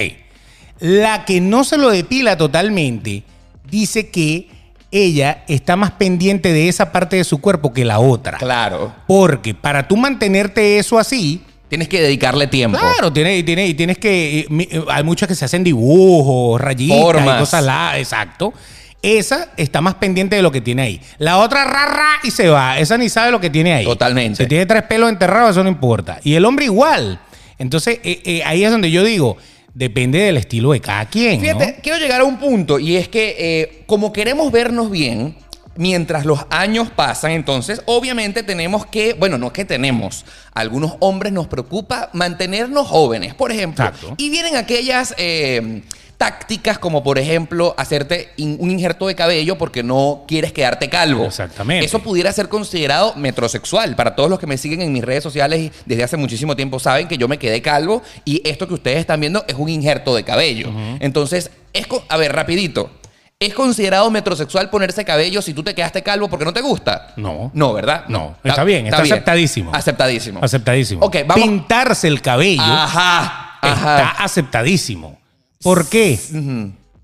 Speaker 2: La que no se lo depila totalmente dice que ella está más pendiente de esa parte de su cuerpo que la otra.
Speaker 1: claro.
Speaker 2: Porque para tú mantenerte eso así,
Speaker 1: Tienes que dedicarle tiempo.
Speaker 2: Claro, tiene, y tiene, y tienes que. y mi- hay muchas que se hacen dibujos, rayitas
Speaker 1: Formas.
Speaker 2: y cosas la, exacto. Esa está más pendiente de lo que tiene ahí. La otra rara y se va. Esa ni sabe lo que tiene ahí.
Speaker 1: Totalmente.
Speaker 2: Si tiene tres pelos enterrados, eso no importa. Y el hombre igual. Entonces, eh, eh, ahí es donde yo digo, depende del estilo de cada quien. ¿no?
Speaker 1: Fíjate, quiero llegar a un punto y es que eh, como queremos vernos bien, mientras los años pasan, entonces obviamente tenemos que, bueno, no es que tenemos, a algunos hombres nos preocupa mantenernos jóvenes, por ejemplo.
Speaker 2: Exacto.
Speaker 1: Y vienen aquellas... eh, tácticas como por ejemplo hacerte in- un injerto de cabello porque no quieres quedarte calvo.
Speaker 2: Exactamente.
Speaker 1: Eso pudiera ser considerado metrosexual. Para todos los que me siguen en mis redes sociales y desde hace muchísimo tiempo saben que yo me quedé calvo y esto que ustedes están viendo es un injerto de cabello. Entonces, es a ver, rapidito. ¿Es considerado metrosexual ponerse cabello si tú te quedaste calvo porque no te gusta?
Speaker 2: No.
Speaker 1: No, ¿verdad?
Speaker 2: No. Está bien, está aceptadísimo.
Speaker 1: Aceptadísimo.
Speaker 2: Aceptadísimo.
Speaker 1: Ok, vamos.
Speaker 2: Pintarse el cabello
Speaker 1: Ajá.
Speaker 2: está aceptadísimo. ¿Por qué?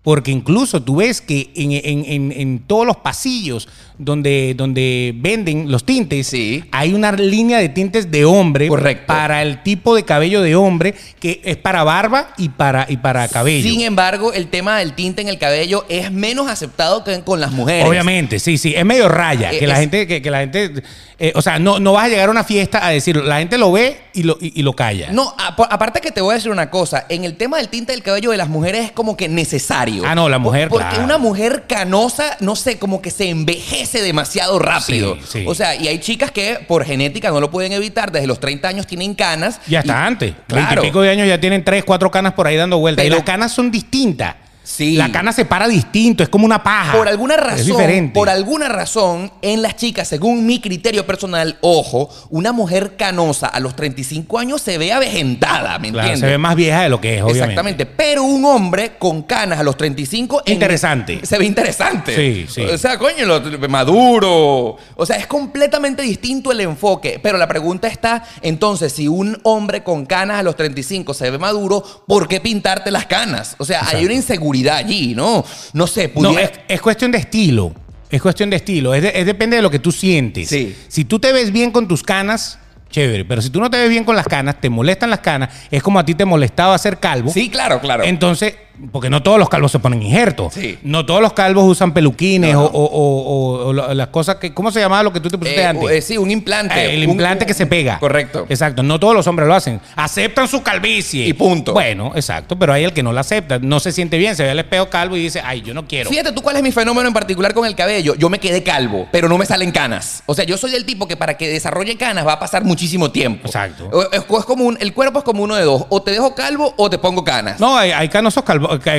Speaker 2: Porque incluso tú ves que en, en- en- en todos los pasillos donde, donde venden los tintes,
Speaker 1: Sí.
Speaker 2: hay una línea de tintes de hombre
Speaker 1: Correcto.
Speaker 2: para el tipo de cabello de hombre que es para barba y para, y para cabello.
Speaker 1: Sin embargo, el tema del tinte en el cabello es menos aceptado que con las mujeres.
Speaker 2: Obviamente, sí, sí. Es medio raya.
Speaker 1: Eh,
Speaker 2: Que la
Speaker 1: es-
Speaker 2: gente, que, que la gente. eh, o sea, no, no vas a llegar a una fiesta a decirlo. La gente lo ve y lo, y, y lo calla.
Speaker 1: No, aparte que te voy a decir una cosa, en el tema del tinte del cabello de las mujeres es como que necesario.
Speaker 2: Ah, no, la mujer,
Speaker 1: Por- Porque
Speaker 2: claro.
Speaker 1: una mujer canosa, no sé, como que se envejece demasiado rápido.
Speaker 2: Sí, sí.
Speaker 1: O sea, y hay chicas que por genética no lo pueden evitar, desde los 30 años tienen canas.
Speaker 2: Ya está
Speaker 1: y-
Speaker 2: antes.
Speaker 1: Claro.
Speaker 2: Veintipico de años ya tienen tres, cuatro canas por ahí dando vueltas. y las canas son distintas.
Speaker 1: Sí.
Speaker 2: La cana se para distinto, es como una paja.
Speaker 1: Por alguna
Speaker 2: Es
Speaker 1: razón,
Speaker 2: diferente.
Speaker 1: por alguna razón, en las chicas, según mi criterio personal, ojo, una mujer canosa a los 35 años se ve avejentada, ¿me
Speaker 2: Claro,
Speaker 1: entiendes?
Speaker 2: se ve más vieja de lo que es, obviamente.
Speaker 1: Exactamente. Pero un hombre con canas a los 35. en-
Speaker 2: Interesante. *laughs*
Speaker 1: se ve interesante.
Speaker 2: Sí, sí.
Speaker 1: O sea, coño, lo- maduro. O sea, es completamente distinto el enfoque. Pero la pregunta está: entonces, si un hombre con canas a los 35 se ve maduro, ¿por qué pintarte las canas? O sea, hay una inseguridad allí, ¿no? No sé,
Speaker 2: No,
Speaker 1: pudiera.
Speaker 2: es, es cuestión de estilo. Es cuestión de estilo. Es, de- es depende de lo que tú sientes.
Speaker 1: Sí.
Speaker 2: Si tú te ves bien con tus canas, chévere. Pero si tú no te ves bien con las canas, te molestan las canas, es como a ti te molestaba ser calvo.
Speaker 1: Sí, claro, claro.
Speaker 2: Entonces, porque no todos los calvos se ponen injertos.
Speaker 1: Sí.
Speaker 2: No todos los calvos usan peluquines
Speaker 1: No, no.
Speaker 2: O, o- o- o la- las cosas que. ¿Cómo se llamaba lo que tú te pusiste
Speaker 1: Eh,
Speaker 2: antes?
Speaker 1: eh, sí, un implante.
Speaker 2: Eh, el
Speaker 1: Un-
Speaker 2: implante que se pega.
Speaker 1: Correcto.
Speaker 2: Exacto. No todos los hombres lo hacen. Aceptan su calvicie.
Speaker 1: Y punto.
Speaker 2: Bueno, exacto. Pero hay el que no la acepta. No se siente bien. Se ve al espejo calvo y dice, ay, yo no quiero.
Speaker 1: Fíjate tú cuál es mi fenómeno en particular con el cabello. Yo me quedé calvo, pero no me salen canas. O sea, yo soy el tipo que para que desarrolle canas va a pasar muchísimo tiempo.
Speaker 2: Exacto.
Speaker 1: Es, es como un- el cuerpo es como uno de dos. O te dejo calvo o te pongo canas.
Speaker 2: No, hay, hay canosos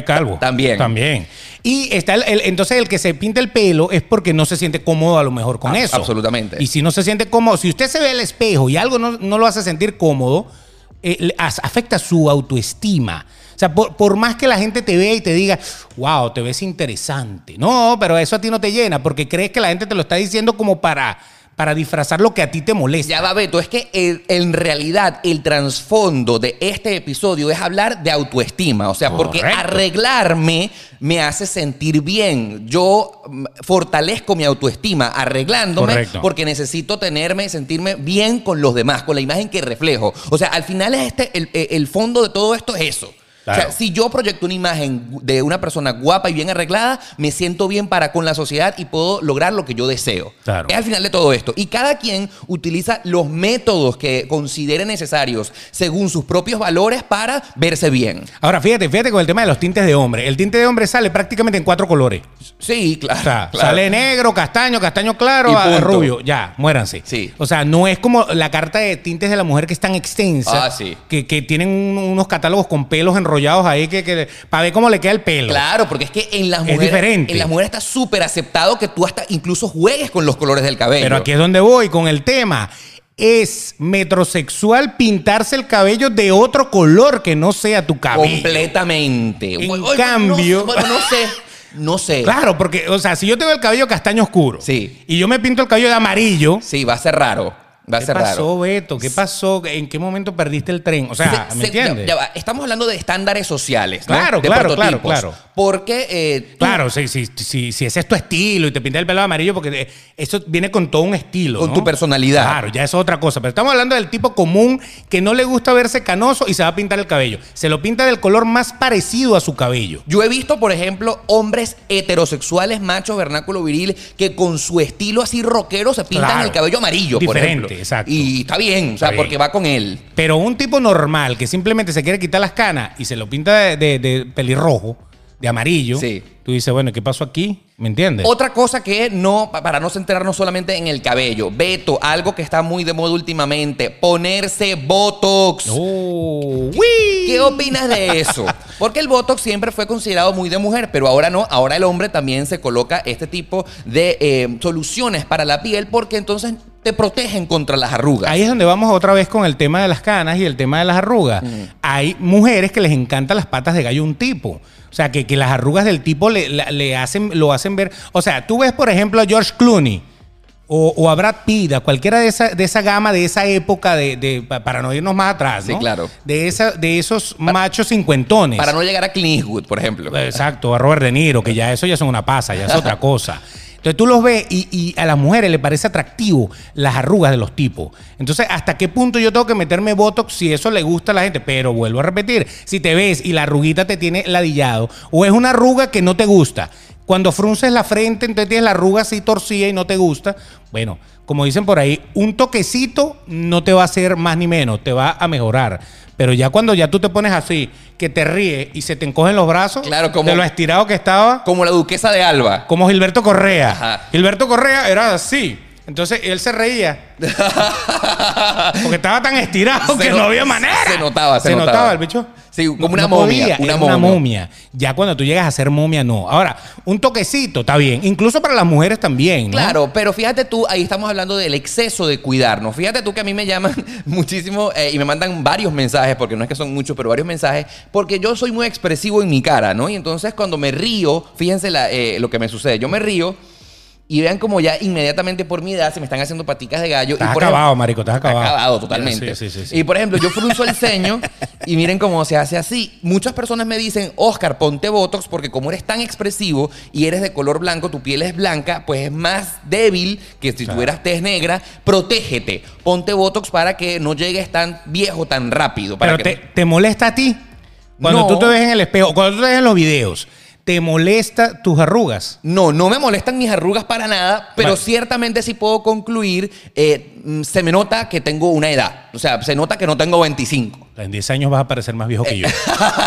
Speaker 2: calvo.
Speaker 1: También.
Speaker 2: También. Y está el, el- entonces el que se pinta el pelo es porque no se siente cómodo a lo mejor con
Speaker 1: Ah,
Speaker 2: eso.
Speaker 1: absolutamente.
Speaker 2: Y si no se siente cómodo, si usted se ve al espejo y algo no, no lo hace sentir cómodo, eh, afecta su autoestima. O sea, por, por más que la gente te vea y te diga, wow, te ves interesante. No, pero eso a ti no te llena porque crees que la gente te lo está diciendo como para, para disfrazar lo que a ti te molesta.
Speaker 1: Ya va, Beto, es que el- en realidad el trasfondo de este episodio es hablar de autoestima. O sea, porque arreglarme me hace sentir bien. Yo mm, fortalezco mi autoestima arreglándome
Speaker 2: Correcto.
Speaker 1: porque necesito tenerme, sentirme bien con los demás, con la imagen que reflejo. O sea, al final es este, el, el fondo de todo esto es eso. O sea, si yo proyecto una imagen de una persona guapa y bien arreglada, me siento bien para con la sociedad y puedo lograr lo que yo deseo.
Speaker 2: Claro.
Speaker 1: Es al final de todo esto. Y cada quien utiliza los métodos que considere necesarios según sus propios valores para verse bien.
Speaker 2: Ahora, fíjate, fíjate con el tema de los tintes de hombre. El tinte de hombre sale prácticamente en cuatro colores.
Speaker 1: Sí, claro.
Speaker 2: O sea,
Speaker 1: claro.
Speaker 2: sale negro, castaño, castaño claro,
Speaker 1: Y
Speaker 2: a-
Speaker 1: punto.
Speaker 2: rubio. Ya, muéranse.
Speaker 1: Sí.
Speaker 2: O sea, no es como la carta de tintes de la mujer que es tan extensa.
Speaker 1: Ah, sí.
Speaker 2: Que, que tienen un- unos catálogos con pelos enrollados ahí que, que para ver cómo le queda el pelo.
Speaker 1: Claro, porque es que en las
Speaker 2: Es
Speaker 1: mujeres.
Speaker 2: diferente.
Speaker 1: En las mujeres está súper aceptado que tú hasta incluso juegues con los colores del cabello.
Speaker 2: Pero aquí es donde voy con el tema. Es metrosexual pintarse el cabello de otro color que no sea tu cabello.
Speaker 1: Completamente.
Speaker 2: En cambio-
Speaker 1: No, bueno, no sé. No sé. *laughs*
Speaker 2: Claro, porque, o sea, si yo tengo el cabello castaño oscuro
Speaker 1: Sí.
Speaker 2: y yo me pinto el cabello de amarillo,
Speaker 1: Sí, va a ser raro. Va a
Speaker 2: ¿Qué
Speaker 1: ser
Speaker 2: pasó,
Speaker 1: raro.
Speaker 2: Beto? ¿Qué pasó? ¿En qué momento perdiste el tren? O sea,
Speaker 1: Se-
Speaker 2: ¿me entiendes?
Speaker 1: ya- ya va, Estamos hablando de estándares sociales. ¿no?
Speaker 2: Claro,
Speaker 1: De
Speaker 2: claro, claro, claro.
Speaker 1: Porque. eh,
Speaker 2: Claro, si, si, si, si ese es tu estilo y te pintas el pelo amarillo, porque eh, eso viene con todo un estilo.
Speaker 1: Con
Speaker 2: ¿no?
Speaker 1: tu personalidad.
Speaker 2: Claro, ya es otra cosa. Pero estamos hablando del tipo común que no le gusta verse canoso y se va a pintar el cabello. Se lo pinta del color más parecido a su cabello.
Speaker 1: Yo he visto, por ejemplo, hombres heterosexuales, machos, vernáculo viril, que con su estilo así rockero se pintan
Speaker 2: Claro.
Speaker 1: el cabello amarillo, por
Speaker 2: Diferente,
Speaker 1: ejemplo.
Speaker 2: Exacto.
Speaker 1: Y está bien, o sea,
Speaker 2: Está bien.
Speaker 1: porque va con él.
Speaker 2: Pero un tipo normal que simplemente se quiere quitar las canas y se lo pinta de, de- de pelirrojo, de amarillo,
Speaker 1: Sí.
Speaker 2: tú dices, bueno, ¿qué pasó aquí? ¿Me entiendes?
Speaker 1: Otra cosa que no, pa- para no centrarnos solamente en el cabello, Beto, algo que está muy de moda últimamente, ponerse Botox.
Speaker 2: Oh,
Speaker 1: ¿Qué opinas de eso? *laughs* Porque el Botox siempre fue considerado muy de mujer, pero ahora no. Ahora el hombre también se coloca este tipo de eh, soluciones para la piel porque entonces te protegen contra las arrugas.
Speaker 2: Ahí es donde vamos otra vez con el tema de las canas y el tema de las arrugas. Hay mujeres que les encantan las patas de gallo a un tipo. O sea, que, que las arrugas del tipo le, le hacen, lo hacen ver. O sea, tú ves, por ejemplo, a George Clooney. o, o a Brad Pitt, a cualquiera de esa, de esa gama, de esa época, de, de- pa- para no irnos más atrás,
Speaker 1: Sí, claro.
Speaker 2: De, esa, de esos machos cincuentones.
Speaker 1: Para no llegar a Clint Eastwood, por ejemplo.
Speaker 2: Exacto, a Robert De Niro, que ya eso ya son una pasa, ya es *laughs* otra cosa. Entonces tú los ves y, a las mujeres les parece atractivo las arrugas de los tipos. Entonces, ¿hasta qué punto yo tengo que meterme Botox si eso le gusta a la gente? Pero vuelvo a repetir, si te ves y la arruguita te tiene ladillado, o es una arruga que no te gusta. Cuando frunces la frente, entonces tienes la arruga así torcida y no te gusta. Bueno, como dicen por ahí, un toquecito no te va a hacer más ni menos, te va a mejorar. Pero ya cuando ya tú te pones así, que te ríes y se te encogen los brazos
Speaker 1: Claro, como-
Speaker 2: de lo estirado que estaba,
Speaker 1: Como la duquesa de Alba.
Speaker 2: como Gilberto Correa.
Speaker 1: Ajá.
Speaker 2: Gilberto Correa era así. Entonces él se reía. *laughs* Porque estaba tan estirado
Speaker 1: Se
Speaker 2: que
Speaker 1: no-
Speaker 2: no había manera.
Speaker 1: se notaba, se
Speaker 2: se notaba.
Speaker 1: notaba.
Speaker 2: el bicho.
Speaker 1: Sí, como
Speaker 2: No-
Speaker 1: una
Speaker 2: no
Speaker 1: momia,
Speaker 2: podía,
Speaker 1: una
Speaker 2: era una
Speaker 1: momia.
Speaker 2: momia. Ya cuando tú llegas a ser momia, no. Ahora, un toquecito está bien. Incluso para las mujeres también. ¿no?
Speaker 1: Claro, pero fíjate tú, ahí estamos hablando del exceso de cuidarnos. Fíjate tú que a mí me llaman *laughs* muchísimo eh, y me mandan varios mensajes, porque no es que son muchos, pero varios mensajes, porque yo soy muy expresivo en mi cara, ¿no? Y entonces cuando me río, fíjense la, eh, lo que me sucede, yo me río y vean como ya inmediatamente por mi edad se me están haciendo paticas de gallo.
Speaker 2: Estás
Speaker 1: y por
Speaker 2: acabado,
Speaker 1: ejemplo-
Speaker 2: marico, estás
Speaker 1: Está
Speaker 2: acabado.
Speaker 1: acabado totalmente.
Speaker 2: Sí, sí, sí, sí.
Speaker 1: Y por ejemplo, yo frunzo el ceño y miren cómo se hace así. Muchas personas me dicen, Oscar, ponte Botox porque como eres tan expresivo y eres de color blanco, tu piel es blanca, pues es más débil que si tuvieras tez negra. Protégete. Ponte Botox para que no llegues tan viejo, tan rápido. Para
Speaker 2: Pero
Speaker 1: que
Speaker 2: te, te molesta a ti. Cuando
Speaker 1: No.
Speaker 2: tú te ves en el espejo, cuando tú te ves en los videos, ¿te molesta tus arrugas?
Speaker 1: No, no me molestan mis arrugas para nada, pero
Speaker 2: Vale.
Speaker 1: ciertamente sí puedo concluir, eh, mm, se me nota que tengo una edad. O sea, se nota que no tengo 25.
Speaker 2: En 10 años vas a parecer más viejo que yo.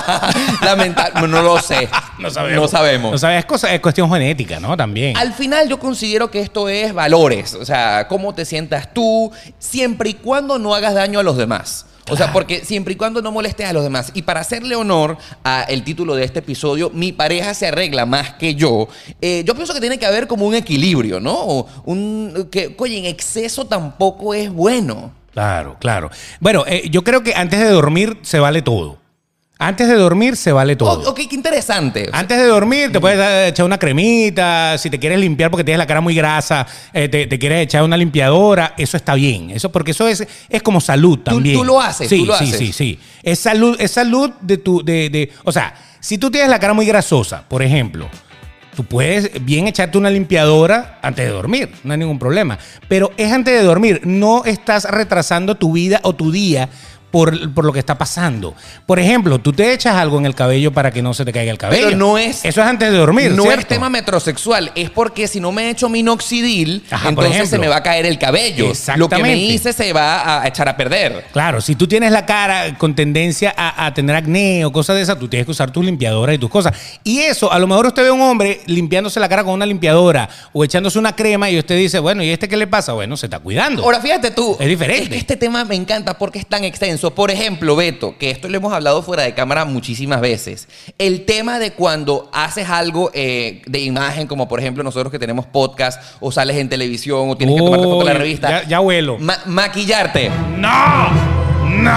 Speaker 2: *laughs*
Speaker 1: Lamentablemente, no lo sé.
Speaker 2: No sabemos.
Speaker 1: No sabemos.
Speaker 2: No sabes, es, cosa- es cuestión genética, ¿no? También.
Speaker 1: Al final yo considero que esto es valores, o sea, cómo te sientas tú, siempre y cuando no hagas daño a los demás. O sea, porque siempre y cuando no molestes a los demás. Y para hacerle honor a el título de este episodio, mi pareja se arregla más que yo. eh, yo pienso que tiene que haber como un equilibrio, ¿no? O Un, que, oye, en exceso tampoco es bueno.
Speaker 2: Claro, claro. Bueno, eh, yo creo que antes de dormir se vale todo. Antes de dormir se vale todo.
Speaker 1: Oh, ok, qué interesante.
Speaker 2: Antes de dormir te puedes echar una cremita, si te quieres limpiar porque tienes la cara muy grasa, eh, te, te quieres echar una limpiadora, eso está bien. Eso porque eso es, es como salud también.
Speaker 1: tú lo haces,
Speaker 2: Sí,
Speaker 1: tú lo
Speaker 2: sí,
Speaker 1: haces.
Speaker 2: sí, sí. Es salud, es salud de tu, de, de, o sea, si tú tienes la cara muy grasosa, por ejemplo, tú puedes bien echarte una limpiadora antes de dormir, no hay ningún problema. Pero es antes de dormir, no estás retrasando tu vida o tu día. Por, por lo que está pasando. Por ejemplo, tú te echas algo en el cabello para que no se te caiga el cabello.
Speaker 1: Pero no es-
Speaker 2: Eso es antes de dormir.
Speaker 1: no
Speaker 2: ¿cierto?
Speaker 1: es tema metrosexual, es porque si no me echo minoxidil,
Speaker 2: Ajá,
Speaker 1: entonces se me va a caer el cabello. Lo que me
Speaker 2: Exactamente.
Speaker 1: hice se va a echar a perder.
Speaker 2: Claro, si tú tienes la cara con tendencia a, a tener acné o cosas de esas, tú tienes que usar tus limpiadoras y tus cosas. Y eso, a lo mejor usted ve a un hombre limpiándose la cara con una limpiadora o echándose una crema y usted dice, bueno, ¿y este qué le pasa? Bueno, se está cuidando.
Speaker 1: Ahora, fíjate tú.
Speaker 2: Es diferente.
Speaker 1: que este tema me encanta porque es tan extenso. Por ejemplo, Beto, que esto lo hemos hablado fuera de cámara muchísimas veces. El tema de cuando haces algo eh, de imagen, como por ejemplo nosotros que tenemos podcast, o sales en televisión, o tienes que tomarte foto en la revista.
Speaker 2: Ya, ya huelo.
Speaker 1: Ma- maquillarte.
Speaker 2: ¡No! ¡No!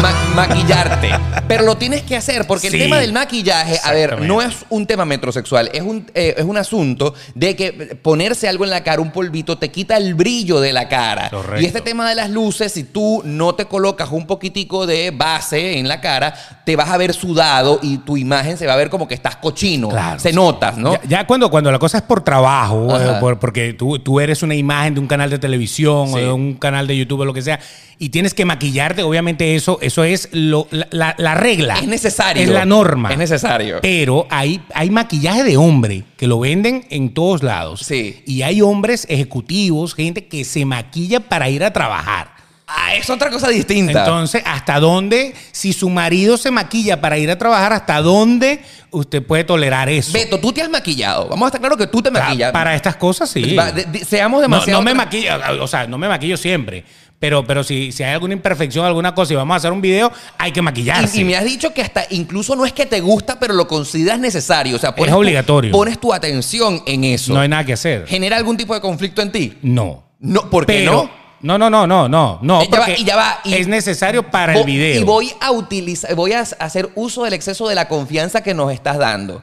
Speaker 1: Ma- maquillarte. Pero lo tienes que hacer porque
Speaker 2: Sí.
Speaker 1: el tema del maquillaje, a ver, no es un tema metrosexual, es un, eh, es un asunto de que ponerse algo en la cara, un polvito, te quita el brillo de la cara.
Speaker 2: Correcto.
Speaker 1: Y este tema de las luces, si tú no te colocas un poquitico de base en la cara, te vas a ver sudado y tu imagen se va a ver como que estás cochino.
Speaker 2: Claro.
Speaker 1: Se notas, ¿no?
Speaker 2: Ya, ya cuando, cuando la cosa es por trabajo, eh, por- porque tú, tú eres una imagen de un canal de televisión o de un canal de YouTube o lo que sea, y tienes que maquillarte, obviamente eso, eso es lo- la, la- la regla.
Speaker 1: Es necesario.
Speaker 2: Es la norma.
Speaker 1: Es necesario.
Speaker 2: Pero hay, hay maquillaje de hombre que lo venden en todos lados.
Speaker 1: Sí.
Speaker 2: Y hay hombres ejecutivos, gente que se maquilla para ir a trabajar.
Speaker 1: Ah, es otra cosa distinta.
Speaker 2: Entonces, ¿hasta dónde, si su marido se maquilla para ir a trabajar, hasta dónde usted puede tolerar eso?
Speaker 1: Beto, tú te has maquillado. Vamos a estar claro que tú te
Speaker 2: O sea,
Speaker 1: maquillas.
Speaker 2: Para estas cosas, sí.
Speaker 1: Va, de- de- seamos
Speaker 2: No,
Speaker 1: demasiado.
Speaker 2: no me maquillo, o sea, no me maquillo siempre. Pero, pero si, si hay alguna imperfección, alguna cosa y vamos a hacer un video, hay que maquillarse.
Speaker 1: Y, y me has dicho que hasta incluso no es que te gusta, pero lo consideras necesario. O sea, pones
Speaker 2: Es
Speaker 1: tu-
Speaker 2: obligatorio.
Speaker 1: pones tu atención en eso.
Speaker 2: No hay nada que hacer.
Speaker 1: ¿Genera algún tipo de conflicto en ti?
Speaker 2: No.
Speaker 1: No, ¿por qué
Speaker 2: Pero,
Speaker 1: no?
Speaker 2: No, no, no, no, no, no.
Speaker 1: Eh, ya va,
Speaker 2: porque
Speaker 1: y ya va, y-
Speaker 2: es necesario para el video.
Speaker 1: Y voy a utilizar, voy a hacer uso del exceso de la confianza que nos estás dando.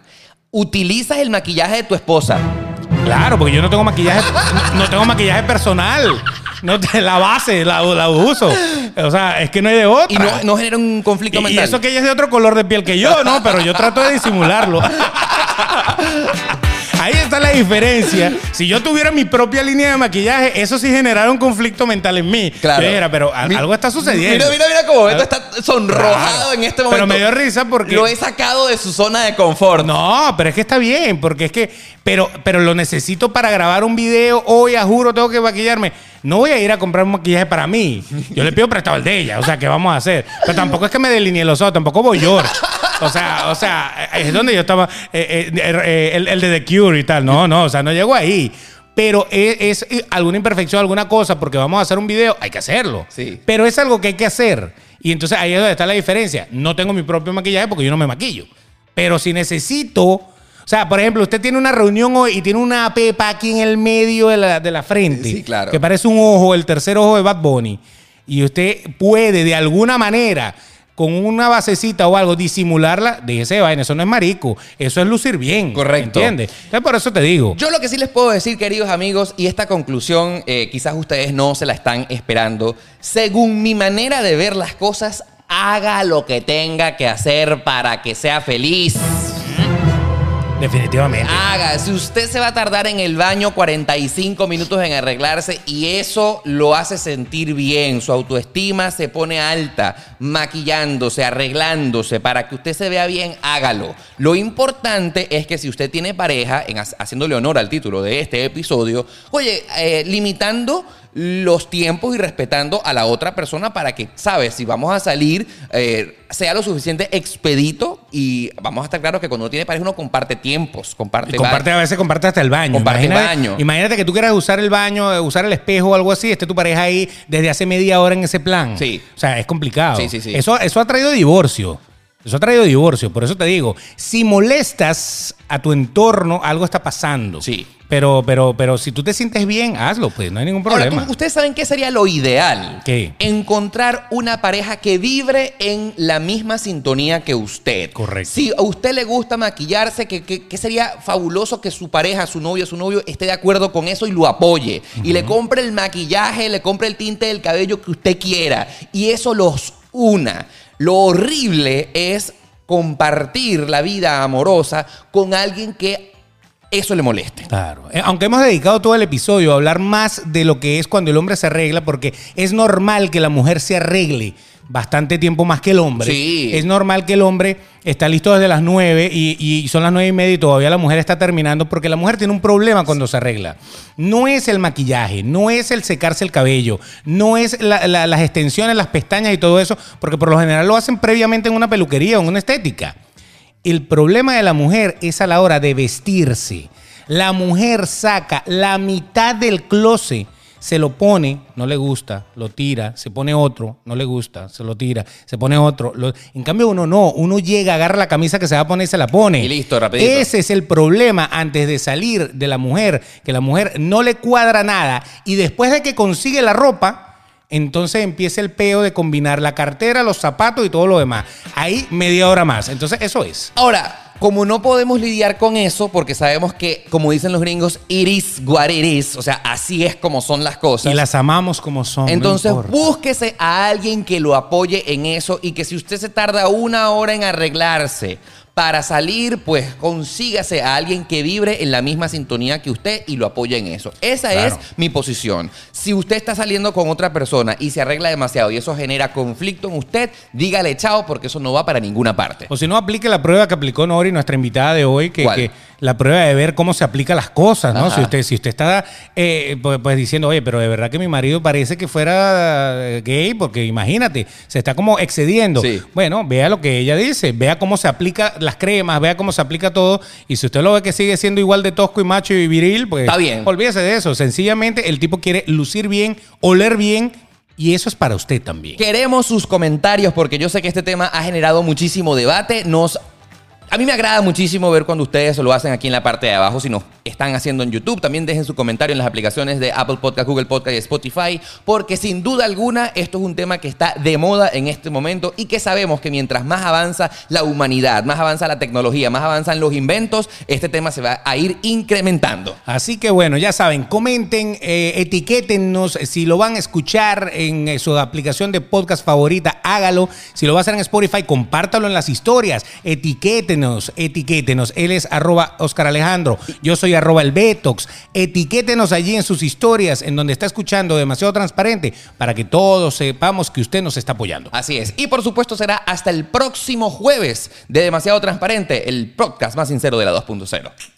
Speaker 1: Utilizas el maquillaje de tu esposa.
Speaker 2: Claro, porque yo no tengo maquillaje, no tengo maquillaje personal. No te, *laughs* la base la, la uso. O sea, es que no hay de otra.
Speaker 1: Y no, no genera un conflicto
Speaker 2: Y- y
Speaker 1: mental.
Speaker 2: eso que ella es de otro color de piel que yo, ¿no? Pero yo trato de disimularlo. *laughs* Ahí está la diferencia. *laughs* Si yo tuviera mi propia línea de maquillaje, eso sí generara un conflicto mental en mí.
Speaker 1: Claro.
Speaker 2: Yo dijera, pero a-
Speaker 1: Mi-
Speaker 2: algo está sucediendo.
Speaker 1: Mira, mira, mira cómo Beto está sonrojado
Speaker 2: Claro.
Speaker 1: en este
Speaker 2: Pero
Speaker 1: momento.
Speaker 2: me dio risa porque-
Speaker 1: Lo he sacado de su zona de confort.
Speaker 2: No, pero es que está bien, porque es que, pero, pero lo necesito para grabar un video. Hoy, a juro, tengo que maquillarme. No voy a ir a comprar un maquillaje para mí. Yo le pido prestado el de ella. O sea, ¿qué vamos a hacer? Pero tampoco es que me delinee los ojos, tampoco voy yo. O sea, o sea, es donde yo estaba, eh, eh, eh, el, el de The Cure y tal. No, no, o sea, no llego ahí. Pero es, es alguna imperfección, alguna cosa, porque vamos a hacer un video, hay que hacerlo.
Speaker 1: Sí.
Speaker 2: Pero es algo que hay que hacer. Y entonces ahí es donde está la diferencia. No tengo mi propio maquillaje porque yo no me maquillo. Pero si necesito. O sea, por ejemplo, usted tiene una reunión hoy y tiene una pepa aquí en el medio de la, de la frente.
Speaker 1: Sí, claro.
Speaker 2: Que parece un ojo, el tercer ojo de Bad Bunny. Y usted puede de alguna manera, con una basecita o algo, disimularla. Déjese de vaina. Eso no es marico. Eso es lucir bien.
Speaker 1: Correcto.
Speaker 2: ¿Entiendes? Entonces, por eso te digo.
Speaker 1: Yo lo que sí les puedo decir, queridos amigos, y esta conclusión eh, quizás ustedes no se la están esperando, según mi manera de ver las cosas, haga lo que tenga que hacer para que sea feliz.
Speaker 2: Definitivamente.
Speaker 1: Haga, si usted se va a tardar en el baño 45 minutos en arreglarse y eso lo hace sentir bien, su autoestima se pone alta, maquillándose, arreglándose, para que usted se vea bien, hágalo. Lo importante es que si usted tiene pareja, en, ha- haciéndole honor al título de este episodio, oye, eh, limitando los tiempos y respetando a la otra persona para que, ¿sabes? Si vamos a salir, eh, sea lo suficiente expedito y vamos a estar claros que cuando uno tiene pareja uno comparte tiempos, comparte...
Speaker 2: Y comparte, a veces comparte hasta el baño.
Speaker 1: Comparte
Speaker 2: imagínate,
Speaker 1: baño.
Speaker 2: Imagínate que tú quieras usar el baño, eh, usar el espejo o algo así, esté tu pareja ahí desde hace media hora en ese plan.
Speaker 1: Sí.
Speaker 2: O sea, es complicado.
Speaker 1: Sí, sí, sí.
Speaker 2: Eso, eso ha traído divorcio. Eso ha traído divorcio. Por eso te digo, si molestas a tu entorno, algo está pasando.
Speaker 1: Sí.
Speaker 2: Pero, pero, pero si tú te sientes bien, hazlo, pues no hay ningún
Speaker 1: Ahora,
Speaker 2: problema.
Speaker 1: ¿ustedes saben qué sería lo ideal?
Speaker 2: ¿Qué?
Speaker 1: Encontrar una pareja que vibre en la misma sintonía que usted.
Speaker 2: Correcto.
Speaker 1: Si a usted le gusta maquillarse, que, que- que sería fabuloso que su pareja, su novio, su novio esté de acuerdo con eso y lo apoye. Y le compre el maquillaje, le compre el tinte del cabello que usted quiera. Y eso los una. Lo horrible es compartir la vida amorosa con alguien que eso le moleste.
Speaker 2: Claro. Eh, Aunque hemos dedicado todo el episodio a hablar más de lo que es cuando el hombre se arregla, porque es normal que la mujer se arregle bastante tiempo más que el hombre.
Speaker 1: Sí.
Speaker 2: Es normal que el hombre está listo desde las 9 y, y son las 9 y media y todavía la mujer está terminando porque la mujer tiene un problema cuando se arregla. No es el maquillaje, no es el secarse el cabello, no es la- la- las extensiones, las pestañas y todo eso, porque por lo general lo hacen previamente en una peluquería o en una estética. El problema de la mujer es a la hora de vestirse. La mujer saca la mitad del closet, se lo pone, no le gusta, lo tira, se pone otro, no le gusta, se lo tira, se pone otro. lo- En cambio uno no, uno llega, agarra la camisa que se va a poner y se la pone.
Speaker 1: Y listo, rapidito.
Speaker 2: Ese es el problema antes de salir de la mujer, que la mujer no le cuadra nada y después de que consigue la ropa, entonces empieza el peo de combinar la cartera, los zapatos y todo lo demás. Ahí media hora más. Entonces eso es.
Speaker 1: Ahora, como no podemos lidiar con eso, porque sabemos que, como dicen los gringos, it is what it is, o sea, así es como son las cosas.
Speaker 2: Y las amamos como son.
Speaker 1: Entonces, búsquese a alguien que lo apoye en eso y que si usted se tarda una hora en arreglarse para salir, pues consígase a alguien que vibre en la misma sintonía que usted y lo apoye en eso. Esa
Speaker 2: Claro.
Speaker 1: es mi posición. Si usted está saliendo con otra persona y se arregla demasiado y eso genera conflicto en usted, dígale chao porque eso no va para ninguna parte.
Speaker 2: O si no, aplique la prueba que aplicó Nori, nuestra invitada de hoy, que, la prueba de ver cómo se aplican las cosas, ¿no?
Speaker 1: Ajá.
Speaker 2: Si usted, si usted está eh, pues, pues diciendo, oye, pero de verdad que mi marido parece que fuera eh, gay, porque imagínate, se está como excediendo.
Speaker 1: Sí.
Speaker 2: Bueno, vea lo que ella dice, vea cómo se aplica las cremas, vea cómo se aplica todo, y si usted lo ve que sigue siendo igual de tosco y macho y viril, pues
Speaker 1: Está bien.
Speaker 2: olvídese de eso. Sencillamente el tipo quiere lucir bien, oler bien, y eso es para usted también.
Speaker 1: Queremos sus comentarios porque yo sé que este tema ha generado muchísimo debate. Nos A mí me agrada muchísimo ver cuando ustedes lo hacen aquí en la parte de abajo. Si nos están haciendo en YouTube, también dejen su comentario en las aplicaciones de Apple Podcast, Google Podcast y Spotify, porque sin duda alguna esto es un tema que está de moda en este momento y que sabemos que mientras más avanza la humanidad, más avanza la tecnología, más avanzan los inventos, este tema se va a ir incrementando.
Speaker 2: Así que bueno, ya saben, comenten, eh, etiquétennos. Si lo van a escuchar en eh, su aplicación de podcast favorita, hágalo. Si lo va a hacer en Spotify, compártalo en las historias. Etiquétenos, etiquétenos. Él es arroba Oscar Alejandro. Yo soy arroba el Betox. Etiquétenos allí en sus historias, en donde está escuchando demasiado transparente, para que todos sepamos que usted nos está apoyando.
Speaker 1: Así es. Y por supuesto será hasta el próximo jueves de Demasiado Transparente, el podcast más sincero de la 2.0.